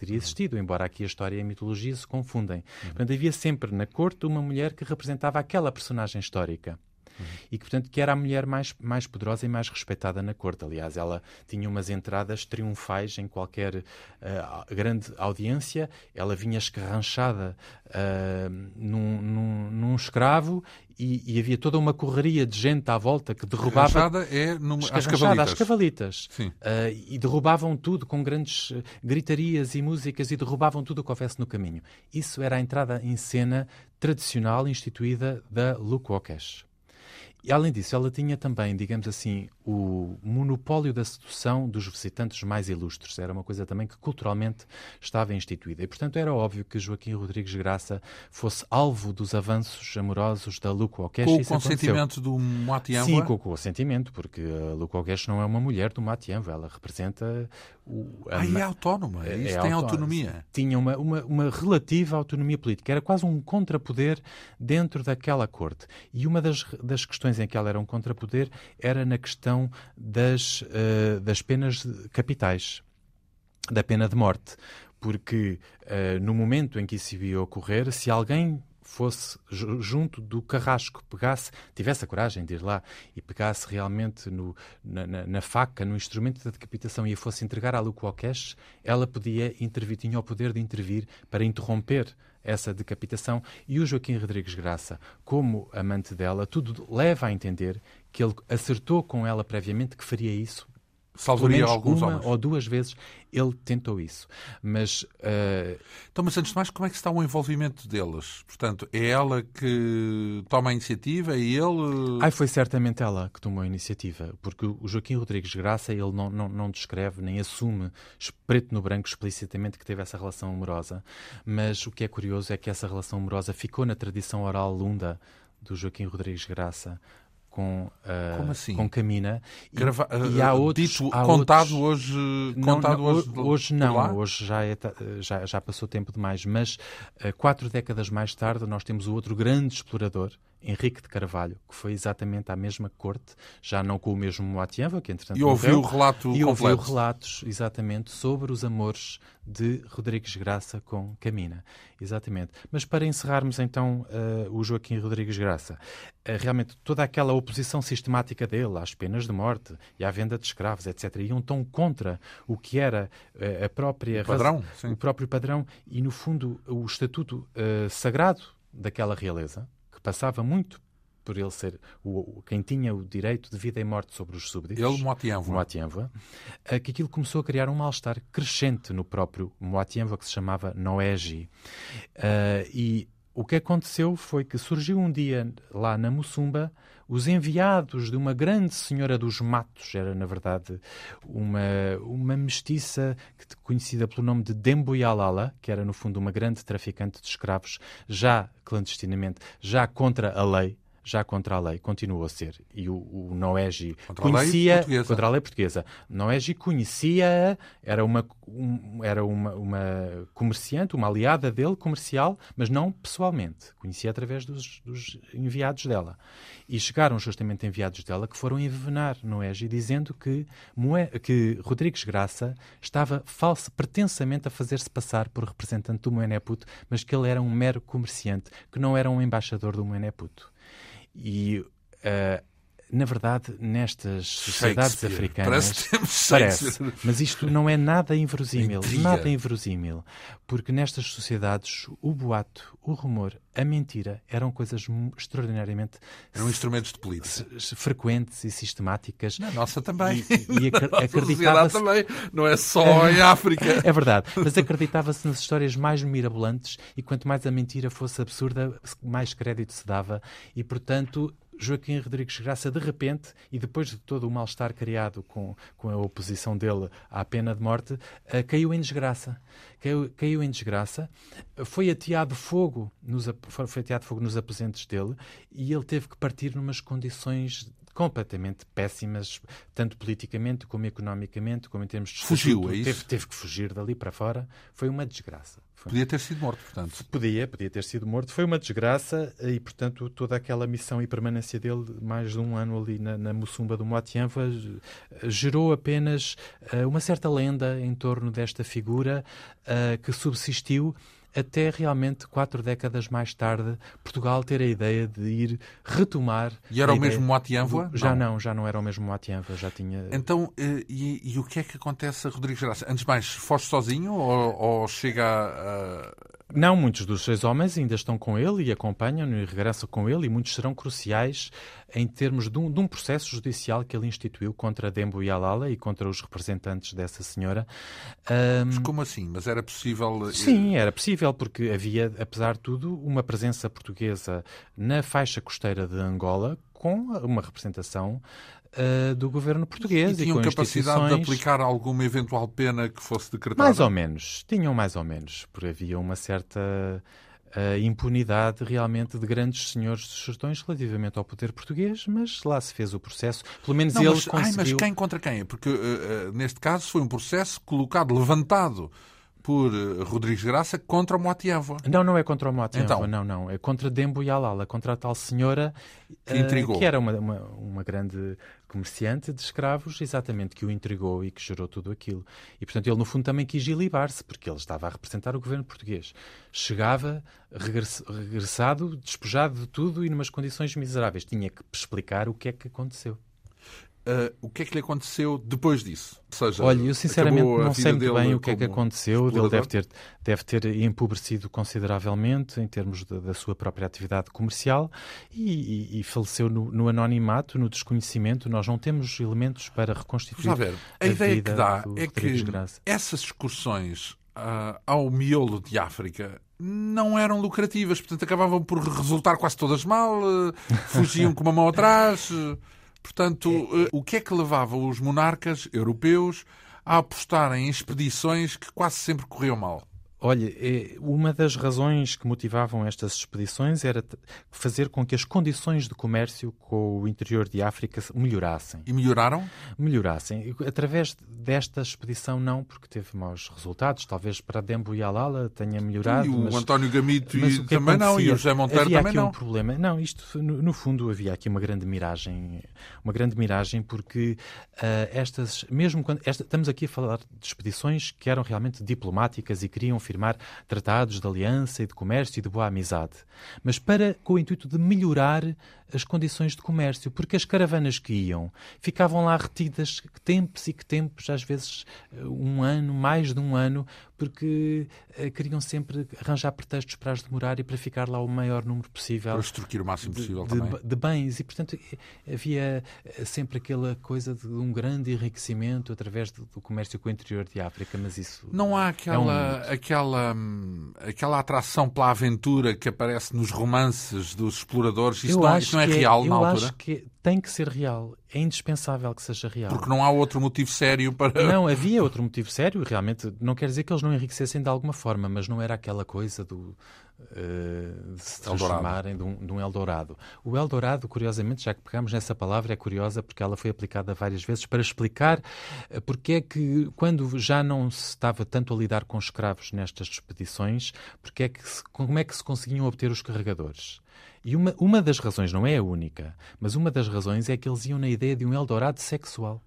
Speaker 2: Teria existido, embora aqui a história e a mitologia se confundem.
Speaker 1: Uhum.
Speaker 2: Portanto, havia sempre na corte uma mulher que representava aquela personagem histórica.
Speaker 1: Uhum.
Speaker 2: E que, portanto, que era a mulher mais, mais poderosa e mais respeitada na corte. Aliás, ela tinha umas entradas triunfais em qualquer ah, grande audiência. Ela vinha escarranchada ah, num, num, num escravo e, e havia toda uma correria de gente à volta que derrubava
Speaker 1: Rachada é numa, às cavalitas.
Speaker 2: às cavalitas.
Speaker 1: Sim.
Speaker 2: Ah, e derrubavam tudo com grandes eh, gritarias e músicas e derrubavam tudo o que houvesse no caminho. Isso era a entrada em cena tradicional instituída da Lukwokes. E além disso, ela tinha também, digamos assim, o monopólio da sedução dos visitantes mais ilustres. Era uma coisa também que culturalmente estava instituída. E, portanto, era óbvio que Joaquim Rodrigues Graça fosse alvo dos avanços amorosos da Lukwokes.
Speaker 1: Com o
Speaker 2: aconteceu.
Speaker 1: consentimento do Moatiamba.
Speaker 2: Sim, com, o consentimento, porque a Lukogesh não é uma mulher do Matianvo, ela representa o. a
Speaker 1: Ah, e é autónoma.
Speaker 2: é-
Speaker 1: Isso
Speaker 2: é
Speaker 1: tem
Speaker 2: autónoma.
Speaker 1: autonomia.
Speaker 2: Tinha uma, uma, uma relativa autonomia política, era quase um contrapoder dentro daquela corte. E uma das, das questões em que ela era um contrapoder era na questão das, eh, das penas capitais, da pena de morte. Porque eh, no momento em que isso ia ocorrer, se alguém fosse ju- junto do carrasco, pegasse, tivesse a coragem de ir lá e pegasse realmente no, na, na- na faca, no instrumento da decapitação e a fosse entregar à Lukwokes, ela podia intervir, tinha o poder de intervir para interromper essa decapitação. E o Joaquim Rodrigues Graça, como amante dela, tudo leva a entender que ele acertou com ela previamente que faria isso pelo
Speaker 1: Salvaria
Speaker 2: menos
Speaker 1: alguns
Speaker 2: uma
Speaker 1: homens.
Speaker 2: ou duas vezes ele tentou isso. Mas eh,
Speaker 1: Então, mas antes de mais, como é que está o envolvimento deles? Portanto, é ela que toma a iniciativa, é ele...
Speaker 2: ai, foi certamente ela que tomou a iniciativa, porque o Joaquim Rodrigues Graça ele não, não, não descreve nem assume preto no branco explicitamente que teve essa relação amorosa, mas o que é curioso é que essa relação amorosa ficou na tradição oral lunda do Joaquim Rodrigues Graça com, eh,
Speaker 1: Como assim?
Speaker 2: com Camina e,
Speaker 1: Grava...
Speaker 2: e há
Speaker 1: eh,
Speaker 2: outros,
Speaker 1: dito,
Speaker 2: há
Speaker 1: contado
Speaker 2: outros-
Speaker 1: hoje,
Speaker 2: Não,
Speaker 1: contado
Speaker 2: não,
Speaker 1: hoje,
Speaker 2: hoje não,
Speaker 1: lá?
Speaker 2: hoje já, é já, já passou tempo demais, mas eh, quatro décadas mais tarde nós temos o outro grande explorador, Henrique de Carvalho, que foi exatamente à mesma corte, já não com o mesmo Moatianva, que entretanto
Speaker 1: E ouviu o
Speaker 2: morreu,
Speaker 1: relato
Speaker 2: e ouviu relatos, exatamente, sobre os amores de Rodrigues Graça com Camina. Exatamente. Mas para encerrarmos então eh, o Joaquim Rodrigues Graça, eh, realmente toda aquela oposição sistemática dele às penas de morte e à venda de escravos, etc., iam tão contra o que era eh, a própria
Speaker 1: O padrão, sim.
Speaker 2: o próprio padrão e, no fundo, o estatuto sagrado daquela realeza, passava muito por ele ser o, quem tinha o direito de vida e morte sobre os súbditos.
Speaker 1: Ele.
Speaker 2: Moatianva, eh, que aquilo começou a criar um mal-estar crescente no próprio Moatianva, que se chamava Noegi. Eh, e o que aconteceu foi que surgiu um dia lá na Mussumba os enviados de uma grande senhora dos matos, era na verdade uma, uma mestiça conhecida pelo nome de Demboyalala, que era no fundo uma grande traficante de escravos, já clandestinamente, já contra a lei, já contra a lei, continuou a ser. E o, o Noegi
Speaker 1: Contra a lei
Speaker 2: conhecia
Speaker 1: portuguesa.
Speaker 2: contra a lei portuguesa. Noegi conhecia, era uma um- era uma, uma comerciante, uma aliada dele comercial, mas não pessoalmente. Conhecia através dos, dos enviados dela. E chegaram justamente enviados dela que foram envenenar Noegi, dizendo que, Moe, que Rodrigues Graça estava falso, pretensamente a fazer-se passar por representante do Moeneputo, mas que ele era um mero comerciante, que não era um embaixador do Moeneputo. E eh, Na verdade, nestas sociedades africanas.
Speaker 1: Parece que temos
Speaker 2: parece, mas isto não é nada inverosímil. Nada inverosímil. Porque nestas sociedades, o boato, o rumor, a mentira eram coisas extraordinariamente.
Speaker 1: Eram instrumentos de política.
Speaker 2: Frequentes e sistemáticas.
Speaker 1: Na nossa também.
Speaker 2: E, e acreditava
Speaker 1: também. Não é só em África.
Speaker 2: É verdade. Mas acreditava-se nas histórias mais mirabolantes e quanto mais a mentira fosse absurda, mais crédito se dava. E, portanto, Joaquim Rodrigues Graça, de repente, e depois de todo o mal-estar criado com, com a oposição dele à pena de morte, uh, caiu em desgraça. Caiu, caiu, em desgraça, foi ateado fogo nos, foi ateado fogo nos aposentos dele e ele teve que partir numas condições completamente péssimas, tanto politicamente como economicamente, como em termos de
Speaker 1: Fugiu, é isso?
Speaker 2: Teve, teve que fugir dali para fora. Foi uma desgraça. Foi.
Speaker 1: Podia ter sido morto, portanto.
Speaker 2: Podia, podia ter sido morto. Foi uma desgraça e, portanto, toda aquela missão e permanência dele, mais de um ano ali na, na Mussumba do Moatianva, gerou apenas uh, uma certa lenda em torno desta figura uh, que subsistiu até realmente quatro décadas mais tarde Portugal ter a ideia de ir retomar.
Speaker 1: E era o mesmo Moatianva?
Speaker 2: Já não. não. já não era o mesmo Moatianva, já tinha.
Speaker 1: Então, eh, e, e, o que é que acontece a Rodrigues Graça? Antes de mais, foge sozinho ou, ou chega a,
Speaker 2: não, muitos dos seus homens ainda estão com ele e acompanham-no e regressam com ele, e muitos serão cruciais em termos de um, de um processo judicial que ele instituiu contra Dembo e Alala e contra os representantes dessa senhora.
Speaker 1: Um... Mas como assim? Mas era possível.
Speaker 2: Eh, Sim, era possível, porque havia, apesar de tudo, uma presença portuguesa na faixa costeira de Angola com uma representação uh, do governo português.
Speaker 1: E tinham
Speaker 2: e
Speaker 1: capacidade de aplicar alguma eventual pena que fosse decretada?
Speaker 2: Mais ou menos. Tinham mais ou menos. Porque havia uma certa uh, impunidade realmente de grandes senhores dos sertões relativamente ao poder português, mas lá se fez o processo. Pelo menos
Speaker 1: Não,
Speaker 2: ele
Speaker 1: mas,
Speaker 2: conseguiu...
Speaker 1: Ai, mas quem contra quem? Porque uh, neste caso foi um processo colocado, levantado por eh, Rodrigues Graça contra o Moatiavo.
Speaker 2: Não, não é contra o Moatiavo, então, não, não. É contra Dembo e Alala, contra a tal senhora que, uh, que era uma, uma, uma, grande comerciante de escravos, exatamente, que o intrigou e que gerou tudo aquilo. E, portanto, ele, no fundo, também quis ilibar-se, porque ele estava a representar o governo português. Chegava regressado, despojado de tudo e numas condições miseráveis. Tinha que explicar o que é que aconteceu.
Speaker 1: Uh, o que é que lhe aconteceu depois disso?
Speaker 2: Ou seja, Olha, eu sinceramente não sei muito bem o que é que aconteceu. Ele deve ter, deve ter empobrecido consideravelmente em termos de, da sua própria atividade comercial e, e, e faleceu no, no, anonimato, no desconhecimento. Nós não temos elementos para reconstituir
Speaker 1: Vamos ver, a, a ideia que dá é que essas excursões uh, ao miolo de África não eram lucrativas, portanto acabavam por resultar quase todas mal, uh, fugiam com uma mão atrás. Portanto, é, é... o que é que levava os monarcas europeus a apostarem em expedições que quase sempre corriam mal?
Speaker 2: Olha, é, uma das razões que motivavam estas expedições era fazer com que as condições de comércio com o interior de África melhorassem.
Speaker 1: E melhoraram?
Speaker 2: Melhorassem. Através desta expedição, não, porque teve maus resultados. Talvez para Dembo e Alala tenha melhorado.
Speaker 1: E o
Speaker 2: mas,
Speaker 1: António Gamito e também não, e o José Monteiro
Speaker 2: havia
Speaker 1: também
Speaker 2: aqui
Speaker 1: não.
Speaker 2: um problema. Não, isto, no, no, fundo, havia aqui uma grande miragem. Uma grande miragem, porque uh, estas, mesmo quando. Esta, estamos aqui a falar de expedições que eram realmente diplomáticas e queriam firmar tratados de aliança e de comércio e de boa amizade, mas para com o intuito de melhorar as condições de comércio, porque as caravanas que iam ficavam lá retidas tempos e que tempos, às vezes um ano, mais de um ano, porque uh, queriam sempre arranjar pretextos para as demorar e para ficar lá o maior número possível.
Speaker 1: Para extorquir o máximo possível
Speaker 2: de,
Speaker 1: também.
Speaker 2: De, de bens. E, portanto, havia eh, sempre aquela coisa de um grande enriquecimento através do, do comércio com o interior de África, mas isso...
Speaker 1: Não há aquela, é um... aquela, aquela atração pela aventura que aparece nos romances dos exploradores? Isso, não, isso não é, é real na altura?
Speaker 2: Eu acho que tem que ser real. É indispensável que seja real.
Speaker 1: Porque não há outro motivo sério para.
Speaker 2: Não, havia outro motivo sério, realmente. Não quer dizer que eles não enriquecessem de alguma forma, mas não era aquela coisa do. Uh, de se transformarem de um, de um, Eldorado. O Eldorado, curiosamente, já que pegamos nessa palavra, é curiosa porque ela foi aplicada várias vezes para explicar uh, porque é que, quando já não se estava tanto a lidar com escravos nestas expedições, porque é que se, como é que se conseguiam obter os carregadores? E uma, uma das razões, não é a única, mas uma das razões é que eles iam na ideia de um Eldorado sexual.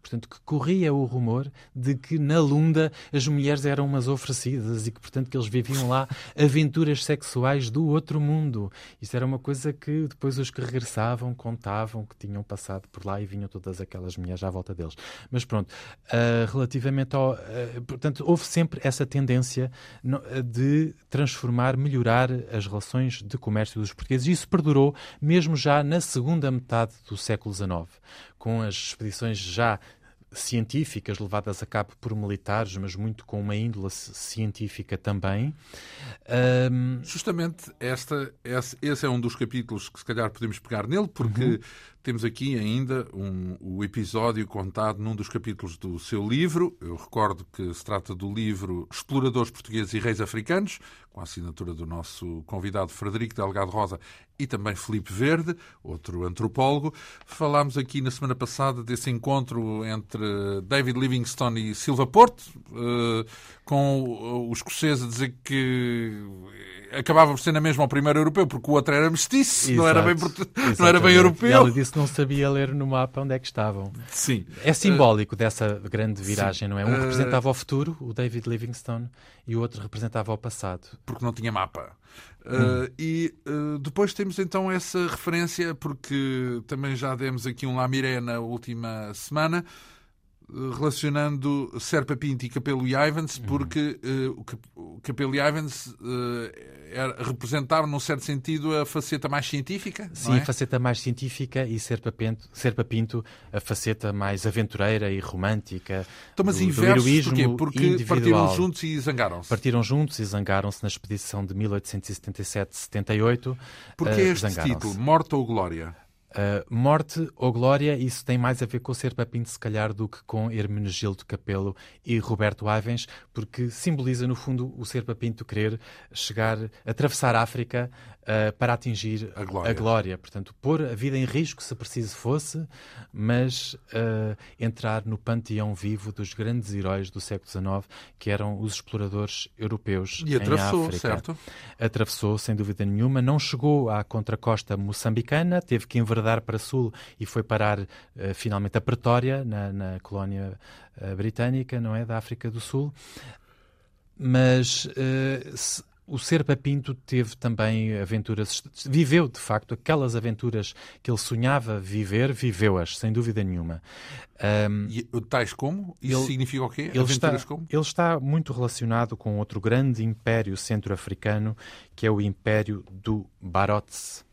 Speaker 2: Portanto, que corria o rumor de que na Lunda as mulheres eram umas oferecidas e que, portanto, que eles viviam lá aventuras sexuais do outro mundo. Isso era uma coisa que depois os que regressavam contavam que tinham passado por lá e vinham todas aquelas mulheres à volta deles. Mas pronto, uh, relativamente ao. Uh, portanto, houve sempre essa tendência de transformar, melhorar as relações de comércio dos portugueses. E isso perdurou mesmo já na segunda metade do século XIX, com as expedições já científicas levadas a cabo por militares, mas muito com uma índole científica também.
Speaker 1: Um... Justamente esta, esse, esse, é um dos capítulos que se calhar podemos pegar nele, porque uhum. Temos aqui ainda um, o episódio contado num dos capítulos do seu livro. Eu recordo que se trata do livro Exploradores Portugueses e Reis Africanos, com a assinatura do nosso convidado Frederico Delgado Rosa e também Felipe Verde, outro antropólogo. Falámos aqui na semana passada desse encontro entre David Livingstone e Silva Porto, eh, com o escocês a dizer que acabava por ser na mesma o primeiro europeu, porque o outro era mestiço, não era bem, não era bem europeu.
Speaker 2: Ela disse que não sabia ler no mapa onde é que estavam.
Speaker 1: Sim.
Speaker 2: É simbólico uh, dessa grande viragem, sim. não é? Um uh, representava o futuro, o David Livingstone, e o outro representava o passado.
Speaker 1: Porque não tinha mapa. Uh, hum. E uh, depois temos então essa referência, porque também já demos aqui um Lamiré na última semana, relacionando Serpa Pinto e Capelo Ivans, uhum. porque uh, o Capelo Ivans uh, era, representava, num certo sentido, a faceta mais científica.
Speaker 2: Sim,
Speaker 1: é?
Speaker 2: a faceta mais científica e Serpa Pinto, Serpa Pinto a faceta mais aventureira e romântica.
Speaker 1: Então, mas do, inversos, do porquê? Porque individual. partiram juntos e zangaram-se.
Speaker 2: Partiram juntos e zangaram-se na expedição de 1877-78.
Speaker 1: Porquê uh, este título, Morte ou Glória?
Speaker 2: Uh, morte ou glória, isso tem mais a ver com o Ser Papinto, se calhar, do que com Hermenegildo Capelo e Roberto Ivens, porque simboliza, no fundo, o Ser Papinto querer chegar, atravessar a África uh, para atingir a glória. a glória. Portanto, pôr a vida em risco, se preciso fosse, mas uh, entrar no panteão vivo dos grandes heróis do século XIX, que eram os exploradores europeus
Speaker 1: e atravessou,
Speaker 2: em África.
Speaker 1: certo?
Speaker 2: Atravessou, sem dúvida nenhuma. Não chegou à contracosta moçambicana, teve que enverdar para sul e foi parar uh, finalmente a Pretória, na, na colónia britânica, não é? Da África do Sul. Mas se, o Serpa Pinto teve também aventuras, viveu de facto aquelas aventuras que ele sonhava viver, viveu-as, sem dúvida nenhuma.
Speaker 1: Um, e, tais como? Isso ele, significa o quê?
Speaker 2: Ele aventuras está, como? Ele está muito relacionado com outro grande império centro-africano, que é o Império do Barotse.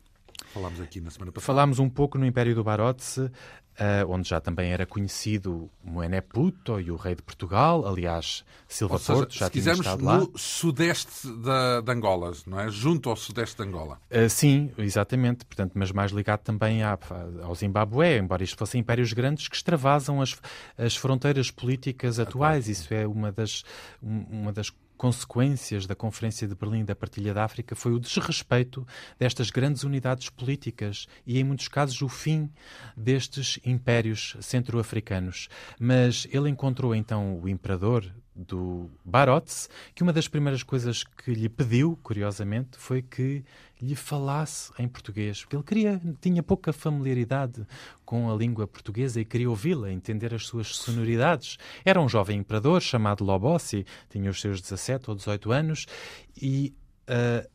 Speaker 1: Falámos aqui na semana passada.
Speaker 2: Falámos um pouco no Império do Barotse, Uh, onde já também era conhecido Moené Puto e o rei de Portugal, aliás, Silva seja, Porto já tinha estado lá.
Speaker 1: no sudeste da, de Angola, não é? Junto ao sudeste de Angola.
Speaker 2: Uh, sim, exatamente, portanto, mas mais ligado também à, ao Zimbabue, embora isto fossem impérios grandes que extravasam as, as fronteiras políticas atuais. Isso é uma das, uma das consequências da Conferência de Berlim da Partilha da África foi o desrespeito destas grandes unidades políticas e, em muitos casos, o fim destes impérios centro-africanos. Mas ele encontrou então o imperador do Barotse, que uma das primeiras coisas que lhe pediu, curiosamente, foi que lhe falasse em português, porque ele queria, tinha pouca familiaridade com a língua portuguesa e queria ouvi-la, entender as suas sonoridades. Era um jovem imperador chamado Lobossi, tinha os seus 17 ou 18 anos e uh,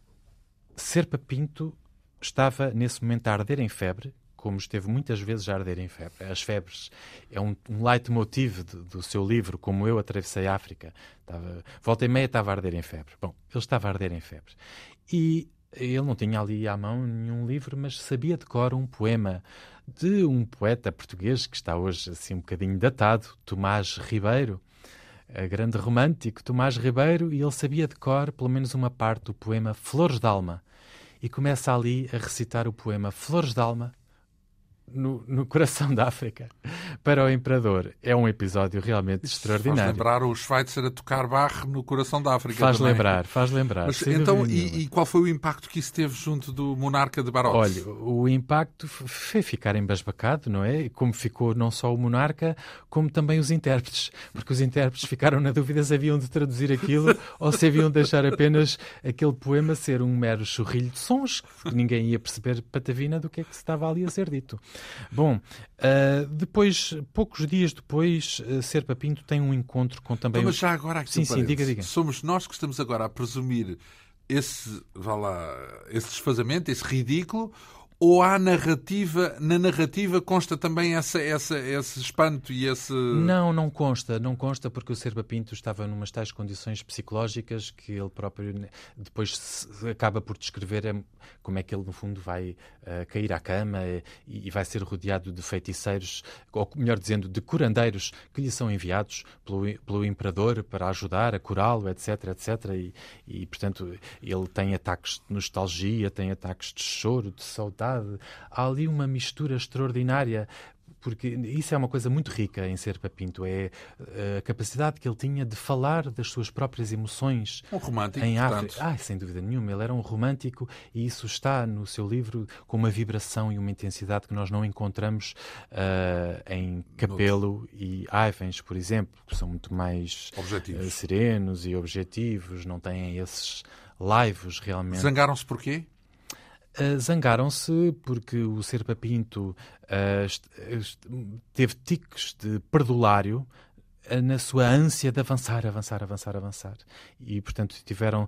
Speaker 2: Serpa Pinto estava nesse momento a arder em febre, como esteve muitas vezes a arder em febre. As febres é um, um leitmotiv do, do seu livro, como eu atravessei a África. Estava, volta e meia estava a arder em febre. Bom, ele estava a arder em febre. E ele não tinha ali à mão nenhum livro, mas sabia de cor um poema de um poeta português que está hoje assim um bocadinho datado, Tomás Ribeiro, grande romântico Tomás Ribeiro, e ele sabia de cor pelo menos uma parte do poema Flores d'Alma. E começa ali a recitar o poema Flores d'Alma, no, no, coração da África para o Imperador. É um episódio realmente Isso extraordinário.
Speaker 1: Faz lembrar o Schweitzer a tocar barro no coração da África.
Speaker 2: Faz
Speaker 1: também.
Speaker 2: lembrar, faz lembrar.
Speaker 1: Mas, então, e, e, qual foi o impacto que isso teve junto do monarca de Barós?
Speaker 2: Olha, o impacto foi ficar embasbacado, não é? Como ficou não só o monarca, como também os intérpretes. Porque os intérpretes ficaram na dúvida se haviam de traduzir aquilo ou se haviam de deixar apenas aquele poema ser um mero chorrilho de sons, que ninguém ia perceber patavina do que é que se estava ali a ser dito. Bom, uh, depois, poucos dias depois, uh, Serpa Pinto tem um encontro com também...
Speaker 1: Então, mas já agora aqui
Speaker 2: Sim, sim, diga, diga.
Speaker 1: Somos nós que estamos agora a presumir esse, vá lá, esse desfazamento, esse ridículo, ou há narrativa, na narrativa consta também essa, essa, esse espanto e esse...
Speaker 2: Não, não consta, não consta porque o Serba Pinto estava numas tais condições psicológicas que ele próprio depois acaba por descrever é como é que ele no fundo vai uh, cair à cama e, e, vai ser rodeado de feiticeiros, ou melhor dizendo, de curandeiros que lhe são enviados pelo, pelo imperador para ajudar a curá-lo, etc, etc, e, e portanto ele tem ataques de nostalgia, tem ataques de choro, de saudade, Há ali uma mistura extraordinária porque isso é uma coisa muito rica em Serpa Pinto, é eh, a capacidade que ele tinha de falar das suas próprias emoções.
Speaker 1: Um romântico,
Speaker 2: em
Speaker 1: África.
Speaker 2: Ah, sem dúvida nenhuma, ele era um romântico e isso está no seu livro com uma vibração e uma intensidade que nós não encontramos uh, em Capelo e Ivens, por exemplo, que são muito mais uh, serenos e objetivos, não têm esses laivos realmente.
Speaker 1: Zangaram-se porquê?
Speaker 2: Uh, Zangaram-se porque o Serpa Pinto uh, teve tiques de perdulário uh, na sua ânsia de avançar, avançar, avançar, avançar. E, portanto, tiveram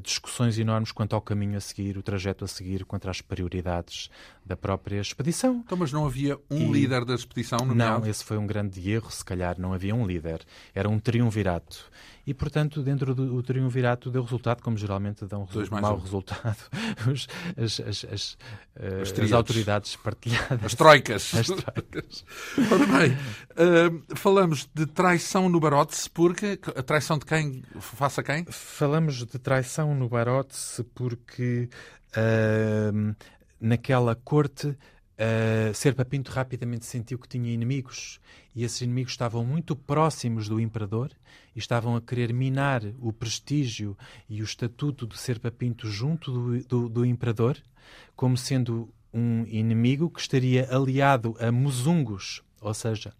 Speaker 2: discussões enormes quanto ao caminho a seguir, o trajeto a seguir, quanto às prioridades da própria expedição.
Speaker 1: Então, mas não havia um e... líder da expedição?
Speaker 2: Não, esse foi um grande erro, se calhar não havia um líder. Era um triunvirato e, portanto, dentro do triunvirato deu resultado, como geralmente dão um mau um. resultado, Os, as, as, as, eh, as, autoridades partilhadas.
Speaker 1: As troicas. As troicas. Ora bem, uh, falamos de traição no Barote, porque a traição de quem? Faça quem?
Speaker 2: Falamos de traição no Barote porque uh, naquela corte Uh, Serpa Pinto rapidamente sentiu que tinha inimigos e esses inimigos estavam muito próximos do imperador e estavam a querer minar o prestígio e o estatuto de Serpa Pinto junto do, do, do imperador, como sendo um inimigo que estaria aliado a musungos, ou seja,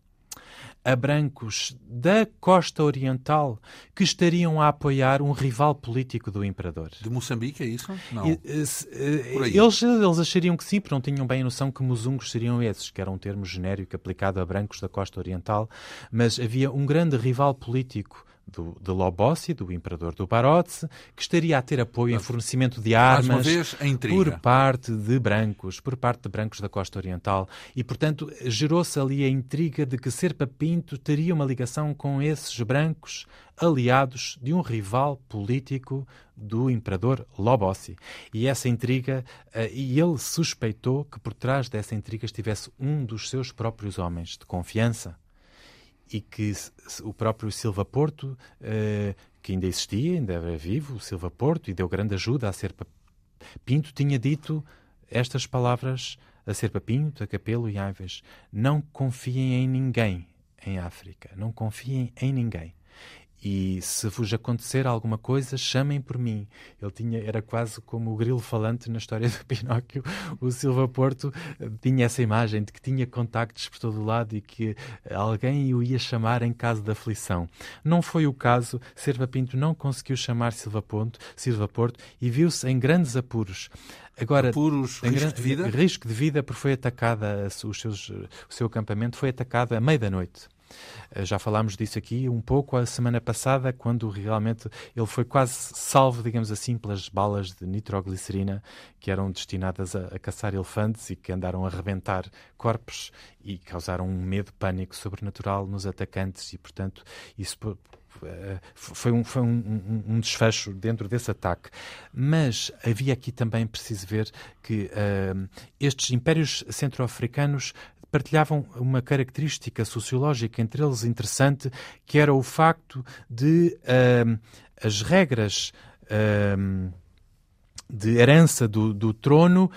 Speaker 2: a brancos da costa oriental que estariam a apoiar um rival político do imperador.
Speaker 1: De Moçambique, é isso?
Speaker 2: Não. E, se, eles, eles achariam que sim, porque não tinham bem a noção que musungos seriam esses, que era um termo genérico aplicado a brancos da costa oriental, mas havia um grande rival político do, de Lobossi, do imperador do Barotse, que estaria a ter apoio em fornecimento de armas
Speaker 1: vez,
Speaker 2: por parte de brancos, por parte de brancos da costa oriental. E, portanto, gerou-se ali a intriga de que Serpa Pinto teria uma ligação com esses brancos aliados de um rival político do imperador Lobossi. E essa intriga, uh, e ele suspeitou que por trás dessa intriga estivesse um dos seus próprios homens de confiança, e que o próprio Silva Porto, uh, que ainda existia, ainda era vivo, o Silva Porto, e deu grande ajuda a Serpa Pinto, tinha dito estas palavras a Serpa Pinto, a Capelo e Aves: Não confiem em ninguém em África, não confiem em ninguém e se vos acontecer alguma coisa, chamem por mim. Ele tinha, era quase como o grilo falante na história do Pinóquio. O Silva Porto eh, tinha essa imagem de que tinha contactos por todo o lado e que alguém o ia chamar em caso de aflição. Não foi o caso. Silva Pinto não conseguiu chamar Silva, Ponto, Silva Porto e viu-se em grandes apuros.
Speaker 1: Agora, apuros, risco de vida?
Speaker 2: Risco de vida porque foi atacada, os seus, o seu acampamento foi atacado à meia da noite. Eh, já falámos disso aqui um pouco a semana passada, quando realmente ele foi quase salvo, digamos assim, pelas balas de nitroglicerina que eram destinadas a, a caçar elefantes e que andaram a arrebentar corpos e causaram um medo, pânico sobrenatural nos atacantes e, portanto, isso eh, foi, um, foi um, um, um, desfecho dentro desse ataque. Mas havia aqui também, preciso ver, que uh, estes impérios centro-africanos partilhavam uma característica sociológica entre eles interessante, que era o facto de uh, as regras uh, de herança do, do, trono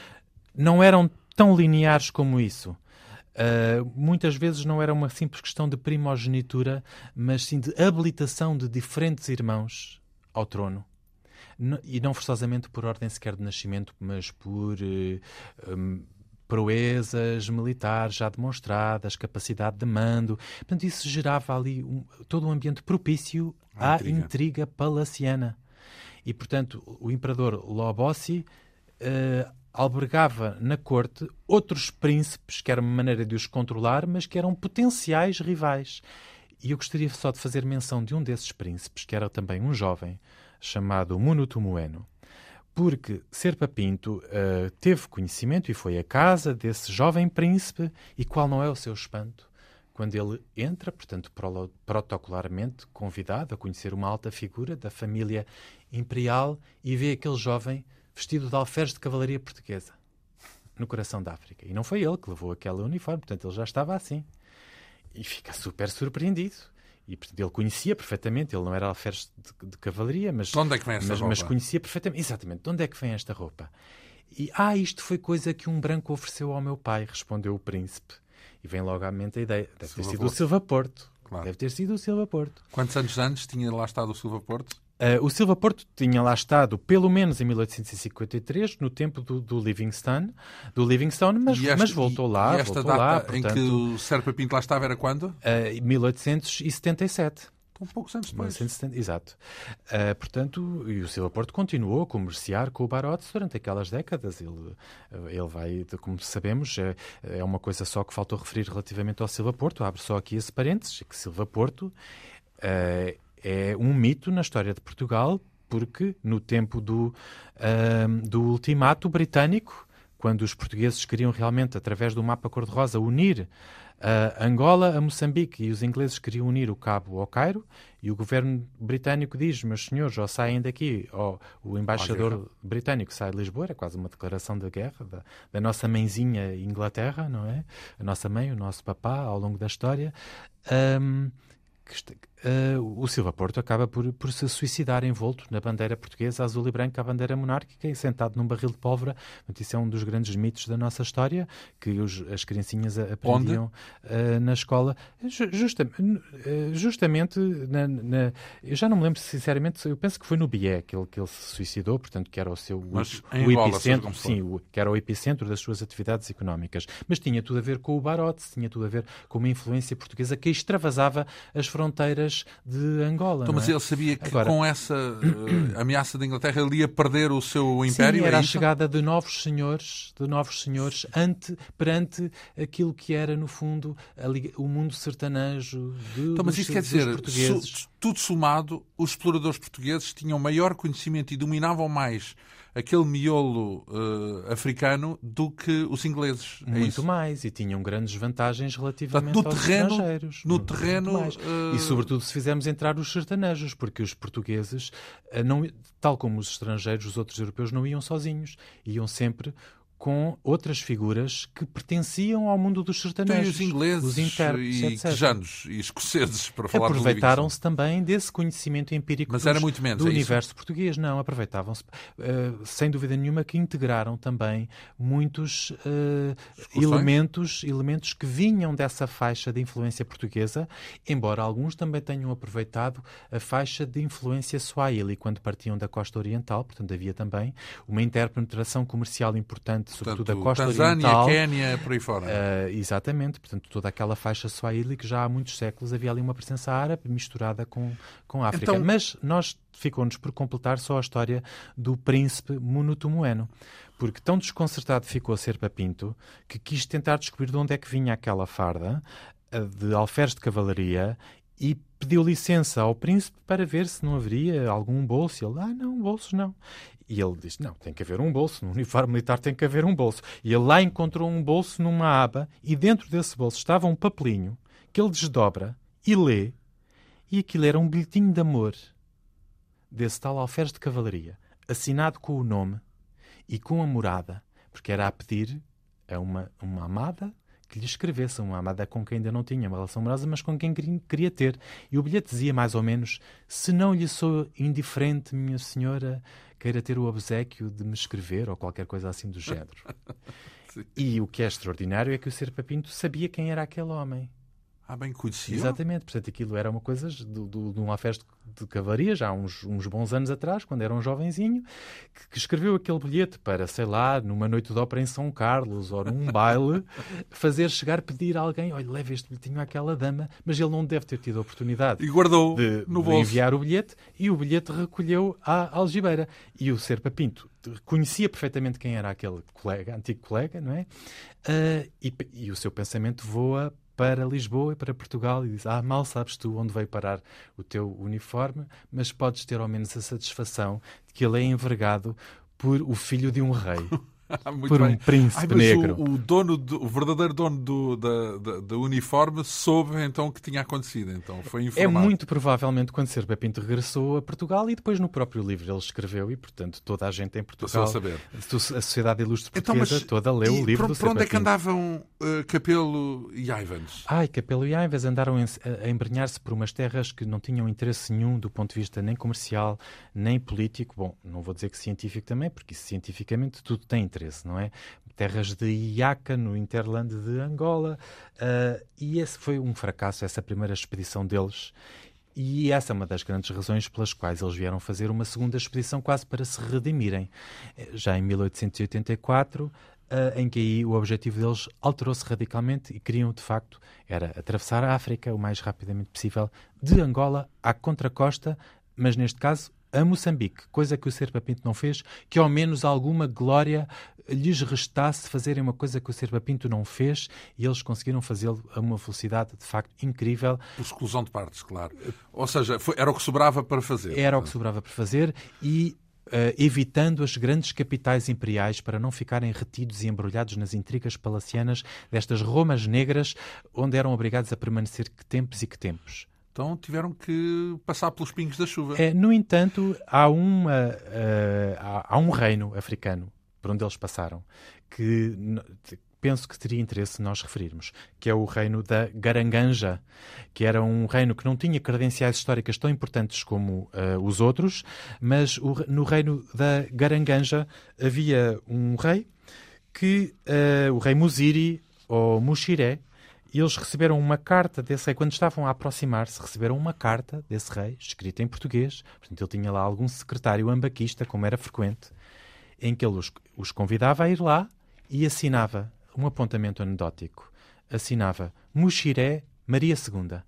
Speaker 2: não eram tão lineares como isso. Uh, muitas vezes não era uma simples questão de primogenitura, mas sim de habilitação de diferentes irmãos ao trono. e não forçosamente por ordem sequer de nascimento, mas por uh, proezas militares já demonstradas, capacidade de mando. Portanto, isso gerava ali um, todo um ambiente propício à intriga. intriga palaciana. E, portanto, o imperador Lobossi, uh, albergava na corte outros príncipes, que era uma maneira de os controlar, mas que eram potenciais rivais. E eu gostaria só de fazer menção de um desses príncipes, que era também um jovem, chamado Munutumueno. Porque Serpa Pinto uh, teve conhecimento e foi à casa desse jovem príncipe, e qual não é o seu espanto? Quando ele entra, portanto, protocolarmente convidado a conhecer uma alta figura da família imperial e vê aquele jovem vestido de alferes de cavalaria portuguesa no coração da África. E não foi ele que levou aquele uniforme, portanto, ele já estava assim. E fica super surpreendido. E portanto, ele conhecia perfeitamente, ele não era alferes de, de cavalaria, mas,
Speaker 1: de onde é que vem esta
Speaker 2: mas,
Speaker 1: roupa?
Speaker 2: mas conhecia perfeitamente, exatamente, de onde é que vem esta roupa? E, ah, isto foi coisa que um branco ofereceu ao meu pai, respondeu o príncipe. E vem logo à mente a ideia, deve Silva ter sido Porto. o Silva Porto. Claro. Deve ter sido o Silva Porto.
Speaker 1: Quantos anos antes tinha lá estado o Silva Porto?
Speaker 2: Uh, o Silva Porto tinha lá estado pelo menos em 1853, no tempo do, do Livingstone, do Livingstone mas, mas voltou lá.
Speaker 1: E esta
Speaker 2: voltou
Speaker 1: data
Speaker 2: lá,
Speaker 1: portanto, em que o Serpa Pinto lá estava era quando?
Speaker 2: Uh, 1877.
Speaker 1: Um poucos anos depois.
Speaker 2: 1970, exato. Uh, portanto, e o Silva Porto continuou a comerciar com o Barotes durante aquelas décadas. Ele, ele vai, como sabemos, é, é uma coisa só que faltou referir relativamente ao Silva Porto. Abre só aqui esse parênteses, que Silva Porto uh, é um mito na história de Portugal, porque no tempo do, uh, do ultimato britânico, quando os portugueses queriam realmente, através do mapa cor-de-rosa, unir uh, Angola a Moçambique e os ingleses queriam unir o Cabo ao Cairo, e o governo britânico diz, meus senhores, ou saem daqui, ou o embaixador britânico sai de Lisboa, é quase uma declaração de guerra da, da nossa mãezinha Inglaterra, não é? A nossa mãe, o nosso papá, ao longo da história. Um, que, uh, o Silva Porto acaba por, por se suicidar envolto na bandeira portuguesa azul e branca, a bandeira monárquica, e sentado num barril de pólvora. Isso é um dos grandes mitos da nossa história, que os, as criancinhas aprendiam uh, na escola. Justa, uh, justamente, na, na, eu já não me lembro sinceramente, eu penso que foi no BIE que ele, que ele se suicidou, portanto, que era o seu
Speaker 1: Mas
Speaker 2: o, o epicentro, sim, o, que era o epicentro das suas atividades económicas. Mas tinha tudo a ver com o Barote, tinha tudo a ver com uma influência portuguesa que extravasava as fronteiras de Angola.
Speaker 1: Então, mas
Speaker 2: é?
Speaker 1: ele sabia que Agora, com essa uh, ameaça da Inglaterra ele ia perder o seu império?
Speaker 2: Sim, era
Speaker 1: é
Speaker 2: a chegada de novos senhores, de novos senhores ante, perante aquilo que era, no fundo, a, o mundo sertanejo de,
Speaker 1: então, mas isso quer dizer, su, tudo somado, os exploradores portugueses tinham maior conhecimento e dominavam mais aquele miolo uh, africano do que os ingleses.
Speaker 2: É Muito mais, e tinham grandes vantagens relativamente Portanto, aos terreno, estrangeiros.
Speaker 1: No Muito terreno... Uh...
Speaker 2: E sobretudo se fizermos entrar os sertanejos, porque os portugueses, uh, não, tal como os estrangeiros, os outros europeus, não iam sozinhos. Iam sempre com outras figuras que pertenciam ao mundo dos sertanejos. Então,
Speaker 1: os ingleses os intérpretes, e quejanos e escoceses, para falar
Speaker 2: Aproveitaram-se também desse conhecimento empírico
Speaker 1: Mas
Speaker 2: dos,
Speaker 1: era muito menos,
Speaker 2: do
Speaker 1: é
Speaker 2: universo isso? português. Não, aproveitavam-se, uh, sem dúvida nenhuma, que integraram também muitos uh, elementos, elementos que vinham dessa faixa de influência portuguesa, embora alguns também tenham aproveitado a faixa de influência swahili quando partiam da costa oriental, portanto havia também uma interpenetração comercial importante sobretudo
Speaker 1: Portanto,
Speaker 2: a costa
Speaker 1: Tanzânia,
Speaker 2: oriental.
Speaker 1: Quénia, por aí fora.
Speaker 2: Uh, exatamente, portanto, toda aquela faixa swahili que já há muitos séculos havia ali uma presença árabe misturada com, com a África. Então... Mas nós ficou-nos por completar só a história do príncipe Munutumueno. Porque tão desconcertado ficou a Serpa Pinto que quis tentar descobrir de onde é que vinha aquela farda ah, de alferes de cavalaria e pediu licença ao príncipe para ver se não haveria algum bolso. Ele, ah, não, bolsos não. E ele disse: Não, tem que haver um bolso. No uniforme militar tem que haver um bolso. E ele lá encontrou um bolso numa aba e dentro desse bolso estava um papelinho que ele desdobra e lê. E aquilo era um bilhetinho de amor desse tal alferes de cavalaria, assinado com o nome e com a morada, porque era a pedir a uma, uma amada que lhe escrevesse, uma amada com quem ainda não tinha uma relação amorosa, mas com quem queria ter. E o bilhete dizia mais ou menos: Se não lhe sou indiferente, minha senhora, queira ter o obsequio de me escrever ou qualquer coisa assim do género. e o que é extraordinário é que o Serpa Pinto sabia quem era aquele homem.
Speaker 1: Ah, bem conhecia.
Speaker 2: Exatamente, portanto aquilo era uma coisa de, de, de uma festa de cavaria, já há uns, uns, bons anos atrás, quando era um jovenzinho, que, que, escreveu aquele bilhete para, sei lá, numa noite de ópera em São Carlos ou num baile, fazer chegar, pedir a alguém, olha, leve este bilhetinho àquela dama, mas ele não deve ter tido a oportunidade
Speaker 1: e guardou
Speaker 2: de,
Speaker 1: no
Speaker 2: de enviar o bilhete e o bilhete recolheu à Algibeira. E o Serpa Pinto conhecia perfeitamente quem era aquele colega, antigo colega, não é? Uh, e, e o seu pensamento voa para Lisboa e para Portugal e diz: Ah, mal sabes tu onde veio parar o teu uniforme, mas podes ter ao menos a satisfação de que ele é envergado por o filho de um rei. por bem. um príncipe Ai, negro.
Speaker 1: O, o, dono do, o verdadeiro dono do, da, da, da, uniforme soube então o que tinha acontecido. Então foi é informado.
Speaker 2: É muito provavelmente quando Serpa Pinto regressou a Portugal e depois no próprio livro ele escreveu e, portanto, toda a gente em Portugal, a, saber. a Sociedade Ilustre então, Portuguesa então, toda leu o livro
Speaker 1: por,
Speaker 2: do Por
Speaker 1: onde é que andavam uh, Capelo e Aivans?
Speaker 2: Ai, Capelo e Aivans andaram a, a embrenhar-se por umas terras que não tinham interesse nenhum do ponto de vista nem comercial, nem político. Bom, não vou dizer que científico também, porque isso, cientificamente tudo tem interesse, não é? Terras de Iaca, no Interland de Angola. Uh, e esse foi um fracasso, essa primeira expedição deles. E essa é uma das grandes razões pelas quais eles vieram fazer uma segunda expedição, quase para se redimirem. Já em 1884, uh, ah, em que aí o objetivo deles alterou-se radicalmente e queriam, de facto, era atravessar a África o mais rapidamente possível, de Angola à contracosta, mas neste caso a Moçambique, coisa que o Serpa Pinto não fez, que ao menos alguma glória lhes restasse fazerem uma coisa que o Serpa Pinto não fez e eles conseguiram fazê-lo a uma velocidade de facto incrível.
Speaker 1: Por exclusão de partes, claro. Ou seja, foi, era o que sobrava para fazer.
Speaker 2: Era o que sobrava para fazer e Uh, evitando as grandes capitais imperiais para não ficarem retidos e embrulhados nas intrigas palacianas destas Romas negras, onde eram obrigados a permanecer que tempos e que tempos.
Speaker 1: Então tiveram que passar pelos pingos da chuva.
Speaker 2: É, no entanto, há, uma, uh, há, há, um reino africano por onde eles passaram que penso que teria interesse nós referirmos, que é o reino da Garanganja, que era um reino que não tinha credenciais históricas tão importantes como uh, os outros, mas o, no reino da Garanganja havia um rei que, uh, o rei Muziri, ou Mushiré, e eles receberam uma carta desse rei. Quando estavam a aproximar-se, receberam uma carta desse rei, escrita em português. Portanto, ele tinha lá algum secretário ambaquista, como era frequente, em que ele os, os convidava a ir lá e assinava um apontamento anedótico. Assinava Muxiré Maria II.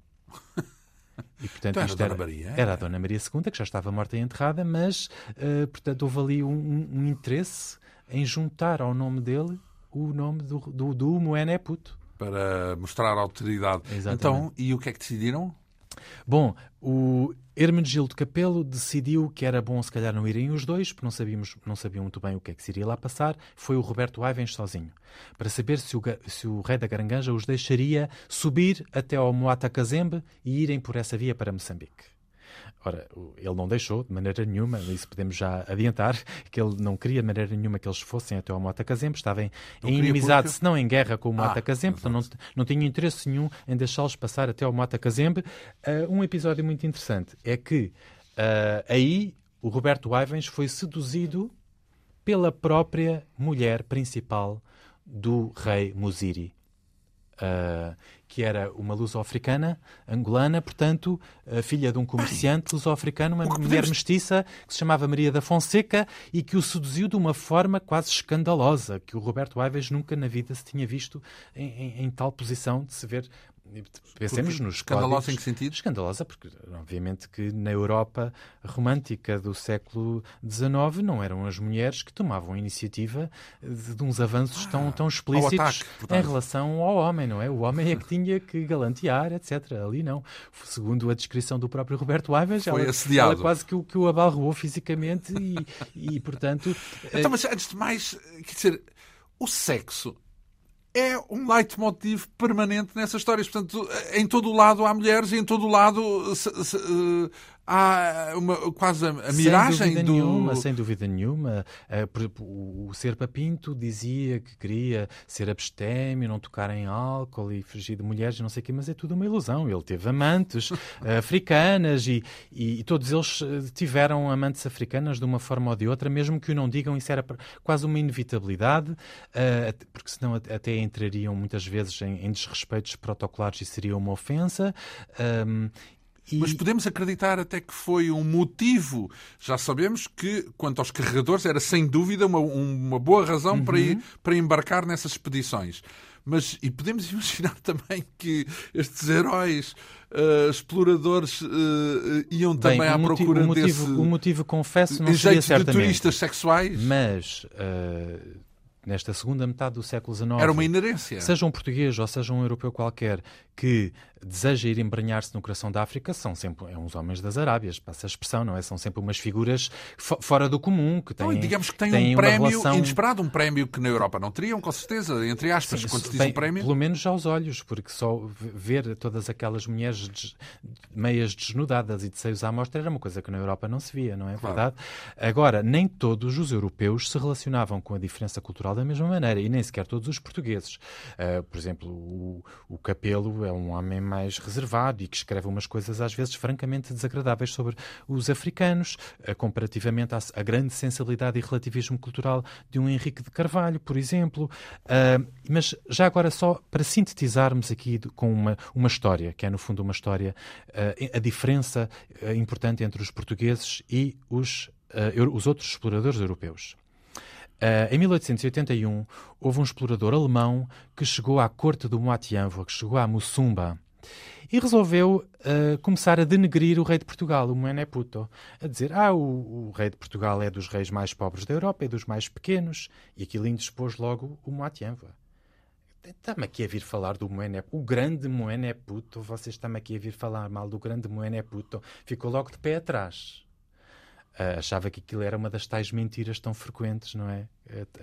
Speaker 1: E, portanto, então era, Maria,
Speaker 2: era a Dona Maria II, que já estava morta e enterrada, mas, uh, portanto, houve ali um, um, interesse em juntar ao nome dele o nome do, do, do Moené Puto
Speaker 1: para mostrar autoridade. Exatamente. Então, e o que é que decidiram?
Speaker 2: Bom, o Hermenegildo Capelo decidiu que era bom se calhar não irem os dois, porque não, sabíamos, não sabiam muito bem o que é que se iria lá passar. Foi o Roberto Aivens sozinho, para saber se o, se o rei da Garanganja os deixaria subir até ao Moata Kazembe e irem por essa via para Moçambique. Ora, ele não deixou de maneira nenhuma, isso podemos já adiantar, que ele não queria de maneira nenhuma que eles fossem até ao Mota Kazembe, estava em, em inimizade, porque... se não em guerra com o Mota ah, Kazembe, então não, não tinha interesse nenhum em deixá-los passar até ao Mota Kazembe. Uh, um episódio muito interessante é que uh, aí o Roberto Ivens foi seduzido pela própria mulher principal do rei Muziri. Uh, que era uma luso-africana, angolana, portanto, filha de um comerciante luso-africano, uma mulher podemos... mestiça que se chamava Maria da Fonseca e que o seduziu de uma forma quase escandalosa, que o Roberto Alves nunca na vida se tinha visto em, em, em tal posição de se ver Pensemos porque, nos
Speaker 1: Escandalosa em que sentido?
Speaker 2: Escandalosa, porque obviamente que na Europa romântica do século XIX não eram as mulheres que tomavam a iniciativa de, de uns avanços ah, tão, tão explícitos
Speaker 1: ataque,
Speaker 2: em relação ao homem, não é? O homem é que tinha que galantear, etc. Ali não. Segundo a descrição do próprio Roberto Alves,
Speaker 1: Foi
Speaker 2: ela,
Speaker 1: assediado.
Speaker 2: ela quase que o, que o abalroou fisicamente e, e, portanto...
Speaker 1: Então, mas antes de mais, quer dizer, o sexo é um leitmotiv permanente nessas histórias. Portanto, em todo o lado há mulheres e em todo o lado se, se, uh, há uma, quase a, a miragem
Speaker 2: sem
Speaker 1: do...
Speaker 2: Nenhuma, sem dúvida nenhuma. Uh, o Serpa Pinto dizia que queria ser abstêmio, não tocar em álcool e fugir de mulheres, não sei o quê, mas é tudo uma ilusão. Ele teve amantes africanas e, e, e, todos eles eh, tiveram amantes africanas de uma forma ou de outra, mesmo que o não digam, isso era quase uma inevitabilidade, porque senão até entrariam muitas vezes em, em desrespeitos protocolares e seria uma ofensa.
Speaker 1: E... Mas podemos acreditar até que foi um motivo. Já sabemos que, quanto aos carregadores, era sem dúvida uma, uma boa razão uhum. para, ir, para embarcar nessas expedições. Mas, e podemos imaginar também que estes heróis uh, exploradores uh, iam
Speaker 2: Bem,
Speaker 1: também à
Speaker 2: motivo,
Speaker 1: procura
Speaker 2: o motivo,
Speaker 1: desse...
Speaker 2: O motivo, confesso, não seria certamente.
Speaker 1: de turistas sexuais.
Speaker 2: Mas... Uh nesta segunda metade do século XIX.
Speaker 1: Era uma inerência.
Speaker 2: Seja um português ou seja um europeu qualquer que deseja ir embrenhar-se no coração da África são sempre é uns homens das Arábias, passa a expressão, não é? São sempre umas figuras fora do comum, que têm,
Speaker 1: não, digamos que têm,
Speaker 2: têm
Speaker 1: um prémio
Speaker 2: relação...
Speaker 1: inesperado, um prémio que na Europa não teriam, com certeza, entre aspas, Sim, quando se diz
Speaker 2: bem,
Speaker 1: um prémio.
Speaker 2: Pelo menos aos olhos, porque só ver todas aquelas mulheres des... meias desnudadas e de seios à mostra era uma coisa que na Europa não se via, não é claro. verdade? Agora, nem todos os europeus se relacionavam com a diferença cultural da mesma maneira, e nem sequer todos os portugueses. Uh, por exemplo, o, o Capelo é um homem mais reservado e que escreve umas coisas às vezes francamente desagradáveis sobre os africanos, uh, comparativamente à, à, grande sensibilidade e relativismo cultural de um Henrique de Carvalho, por exemplo. Uh, mas já agora só para sintetizarmos aqui com uma, uma história, que é no fundo uma história, a diferença importante entre os portugueses e os, os outros exploradores europeus. Uh, em 1881, houve um explorador alemão que chegou à corte do Moatianvo, que chegou a Mussumba, e resolveu uh, começar a denegrir o rei de Portugal, o Moené Puto, a dizer, ah, o, o, rei de Portugal é dos reis mais pobres da Europa, é dos mais pequenos, e aquilo indispôs logo o Moatianva. Está-me aqui a vir falar do Moené, o grande Moené Puto, vocês estão-me aqui a vir falar mal do grande Moené Puto, ficou logo de pé atrás. Uh, achava que aquilo era uma das tais mentiras tão frequentes, não é?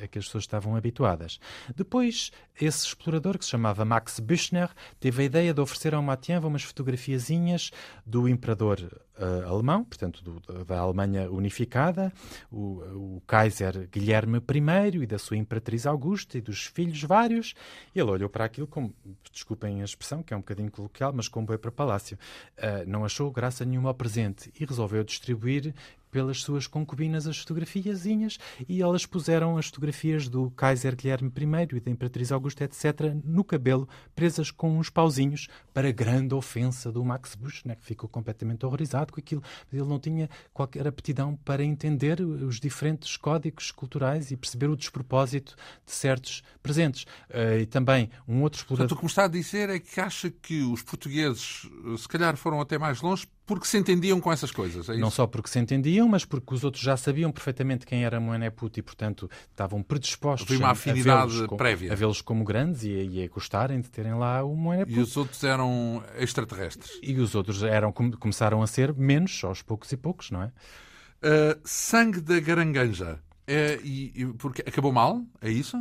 Speaker 2: A, que as pessoas estavam habituadas. Depois, esse explorador, que se chamava Max Büchner, teve a ideia de oferecer ao Matienva umas fotografiazinhas do imperador uh, alemão, portanto, do, da Alemanha unificada, o, o, Kaiser Guilherme I e da sua imperatriz Augusta e dos filhos vários. Ele olhou para aquilo como, desculpem a expressão, que é um bocadinho coloquial, mas como foi para palácio. Uh, não achou graça nenhuma ao presente e resolveu distribuir pelas suas concubinas as fotografiazinhas e elas puseram as fotografias do Kaiser Guilherme I e da Imperatriz Augusta, etc., no cabelo, presas com uns pauzinhos, para grande ofensa do Max né, que ficou completamente horrorizado com aquilo. Ele não tinha qualquer aptidão para entender os diferentes códigos culturais e perceber o despropósito de certos presentes. Uh, e também um outro explorador...
Speaker 1: Portanto, o que me está a dizer é que acha que os portugueses, se calhar, foram até mais longe porque se entendiam com essas coisas, é
Speaker 2: Não só porque se entendiam, mas porque os outros já sabiam perfeitamente quem era Moené Puto e, portanto, estavam predispostos
Speaker 1: Havia uma afinidade
Speaker 2: a
Speaker 1: prévia.
Speaker 2: a vê-los como grandes e a, e a gostarem de terem lá o Moené Puto.
Speaker 1: E os outros eram extraterrestres.
Speaker 2: E os outros eram, começaram a ser menos, aos poucos e poucos, não é?
Speaker 1: Uh, sangue da Garanganja. É, e, e, porque acabou mal? É isso?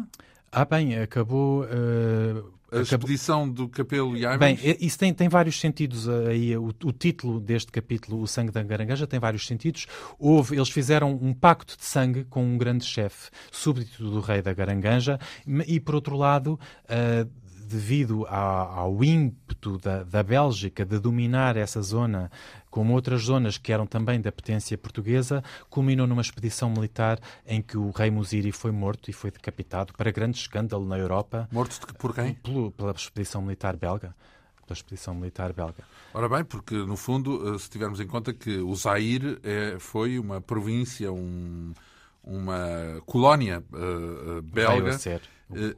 Speaker 2: Ah, bem, acabou. Uh,
Speaker 1: a expedição do Capelo e
Speaker 2: Bem, isso tem, tem vários sentidos aí. O, o, título deste capítulo, O Sangue da Garangaja, tem vários sentidos. Houve, eles fizeram um pacto de sangue com um grande chefe, súbdito do rei da Garanganja, e por outro lado. Uh, devido ao, ímpeto da, da Bélgica de dominar essa zona, como outras zonas que eram também da potência portuguesa, culminou numa expedição militar em que o rei Muziri foi morto e foi decapitado, para grande escândalo na Europa.
Speaker 1: Morto por quem?
Speaker 2: Pelo, pela expedição militar belga pela expedição militar belga.
Speaker 1: Ora bem, porque no fundo, eh, se tivermos em conta que o Zaire é, foi uma província, um, uma colónia uh, belga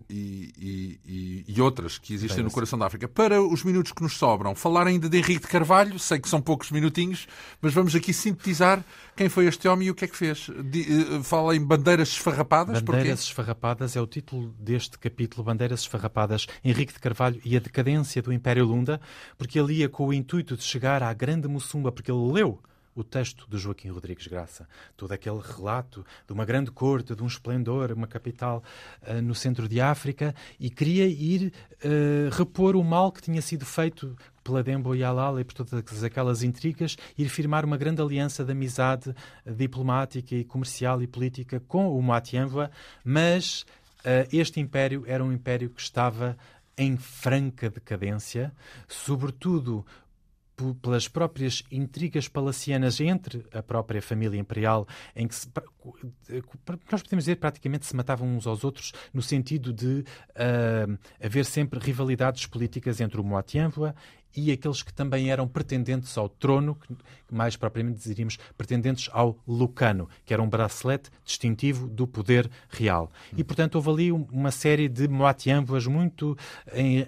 Speaker 1: e, e, e, outras que existem no coração da África. Para os minutos que nos sobram, falar ainda de Henrique de Carvalho, sei que são poucos minutinhos, mas vamos aqui sintetizar quem foi este homem e o que é que fez. uh, fala em bandeiras esfarrapadas.
Speaker 2: Bandeiras esfarrapadas é o título deste capítulo, Bandeiras esfarrapadas, Henrique de Carvalho e a decadência do Império Lunda, porque ele ia com o intuito de chegar à grande Mussumba, porque ele leu o texto de Joaquim Rodrigues Graça, todo aquele relato de uma grande corte, de um esplendor, uma capital uh, no centro de África, e queria ir uh, repor o mal que tinha sido feito pela Dembo e Alala e por todas aquelas intrigas, ir firmar uma grande aliança de amizade diplomática e comercial e política com o Moatianva, mas uh, este império era um império que estava em franca decadência, sobretudo pelas próprias intrigas palacianas entre a própria família imperial, em que se, nós podemos dizer praticamente se matavam uns aos outros, no sentido de uh, haver sempre rivalidades políticas entre o Moatianvoa e aqueles que também eram pretendentes ao trono, que mais propriamente diríamos pretendentes ao Lucano, que era um bracelete distintivo do poder real. E, portanto, houve ali uma série de Moatianvoas muito em,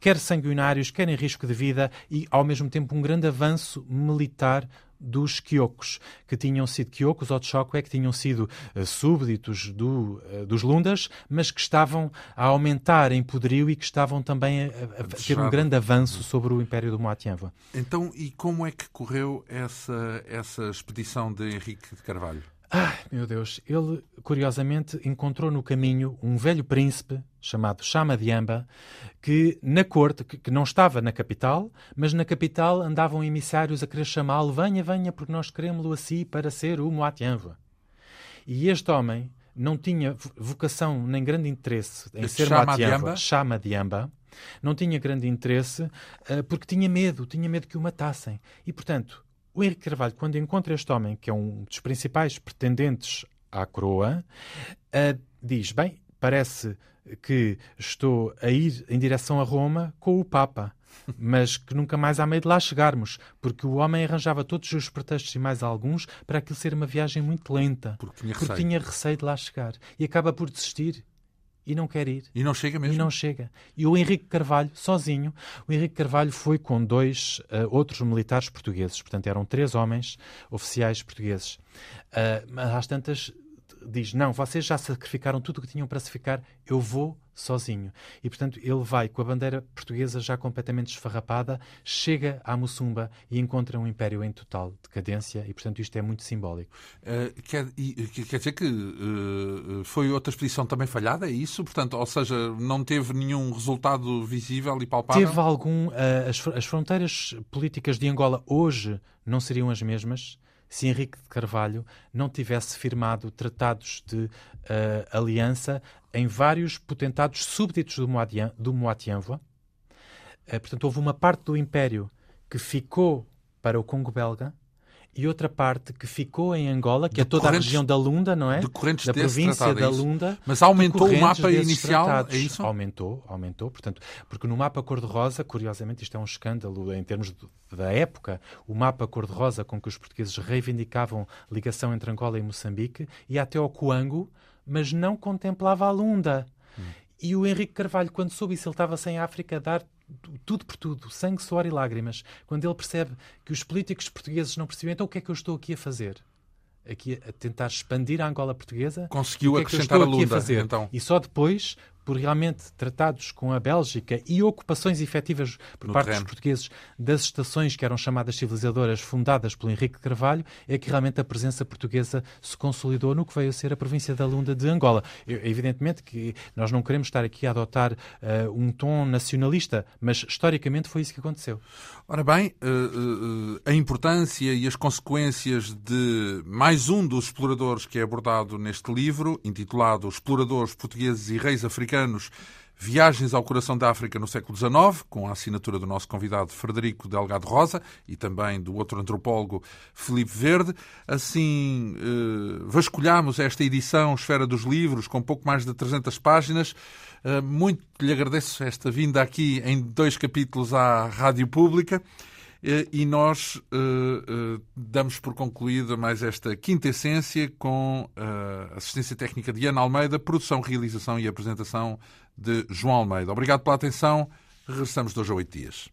Speaker 2: quer sanguinários, quer em risco de vida e, ao mesmo tempo, um grande avanço militar dos Kyokos, que tinham sido Kyokos ou Chokwe, que tinham sido uh, súbditos do, uh, dos Lundas, mas que estavam a aumentar em poderio e que estavam também a, a, a ter um grande avanço sobre o Império do Moatianva.
Speaker 1: Então, e como é que correu essa, essa expedição de Henrique de Carvalho?
Speaker 2: Ah, meu Deus, ele curiosamente encontrou no caminho um velho príncipe chamado Chama de Amba, que na corte, que, que, não estava na capital, mas na capital andavam emissários a querer chamá-lo, venha, venha, porque nós queremos-lo assim para ser o Moatianva. E este homem não tinha vocação nem grande interesse em ser Moatianva, Chama de Amba, não tinha grande interesse uh, porque tinha medo, tinha medo que o matassem. E, portanto, o Henrique Carvalho, quando encontra este homem, que é um dos principais pretendentes à coroa, uh, diz: Bem, parece que estou a ir em direção a Roma com o Papa, mas que nunca mais há meio de lá chegarmos, porque o homem arranjava todos os pretextos e mais alguns para aquilo ser uma viagem muito lenta,
Speaker 1: porque tinha,
Speaker 2: porque tinha receio de lá chegar. E acaba por desistir e não quer ir.
Speaker 1: E não chega mesmo?
Speaker 2: E não chega. E o Henrique Carvalho, sozinho, o Henrique Carvalho foi com dois uh, outros militares portugueses. Portanto, eram três homens oficiais portugueses. Uh, mas às tantas diz: Não, vocês já sacrificaram tudo o que tinham para sacrificar, eu vou sozinho. E, portanto, ele vai com a bandeira portuguesa já completamente esfarrapada, chega à Mussumba e encontra um império em total decadência, e, portanto, isto é muito simbólico.
Speaker 1: Uh, quer, quer, dizer que uh, foi outra expedição também falhada, é isso? Portanto, ou seja, não teve nenhum resultado visível e palpável?
Speaker 2: Teve algum. Uh, as, as fronteiras políticas de Angola hoje não seriam as mesmas se Henrique de Carvalho não tivesse firmado tratados de uh, aliança em vários potentados súbditos do, Moadian, do. Uh, portanto, houve uma parte do Império que ficou para o Congo belga e outra parte que ficou em Angola, que é toda a região da Lunda, não é?
Speaker 1: Da
Speaker 2: província
Speaker 1: tratado,
Speaker 2: da
Speaker 1: é
Speaker 2: Lunda.
Speaker 1: Mas aumentou o mapa inicial,
Speaker 2: tratados.
Speaker 1: é isso?
Speaker 2: Aumentou, aumentou, portanto, porque no mapa cor-de-rosa, curiosamente, isto é um escândalo em termos de, da época, o mapa cor-de-rosa com que os portugueses reivindicavam ligação entre Angola e Moçambique ia até ao Coango, mas não contemplava a Lunda. Hum. E o Henrique Carvalho, quando soube isso, ele estava sem África dar tudo por tudo, sangue, suor e lágrimas, quando ele percebe que os políticos portugueses não percebiam, então o que é que eu estou aqui a fazer? Aqui a tentar expandir a Angola portuguesa.
Speaker 1: Conseguiu
Speaker 2: é
Speaker 1: acrescentar
Speaker 2: a
Speaker 1: Lunda,
Speaker 2: a fazer?
Speaker 1: então.
Speaker 2: E só depois por realmente tratados com a Bélgica e ocupações efetivas por
Speaker 1: no
Speaker 2: parte
Speaker 1: terreno.
Speaker 2: dos portugueses das estações que eram chamadas civilizadoras fundadas pelo Henrique Carvalho, é que realmente a presença portuguesa se consolidou no que veio a ser a província da Lunda de Angola. Evidentemente que nós não queremos estar aqui a adotar uh, um tom nacionalista, mas historicamente foi isso que aconteceu.
Speaker 1: Ora bem, uh, uh, a importância e as consequências de mais um dos exploradores que é abordado neste livro, intitulado Exploradores Portugueses e Reis Africanos africanos, Viagens ao Coração da África no século XIX, com a assinatura do nosso convidado Frederico Delgado Rosa e também do outro antropólogo Felipe Verde. Assim, eh, vasculhamos esta edição Esfera dos Livros, com pouco mais de 300 páginas. Eh, muito lhe agradeço esta vinda aqui em dois capítulos à Rádio Pública. E nós uh, uh, damos por concluída mais esta quinta essência com a assistência técnica de Ana Almeida, produção, realização e apresentação de João Almeida. Obrigado pela atenção. Regressamos dois a oito dias.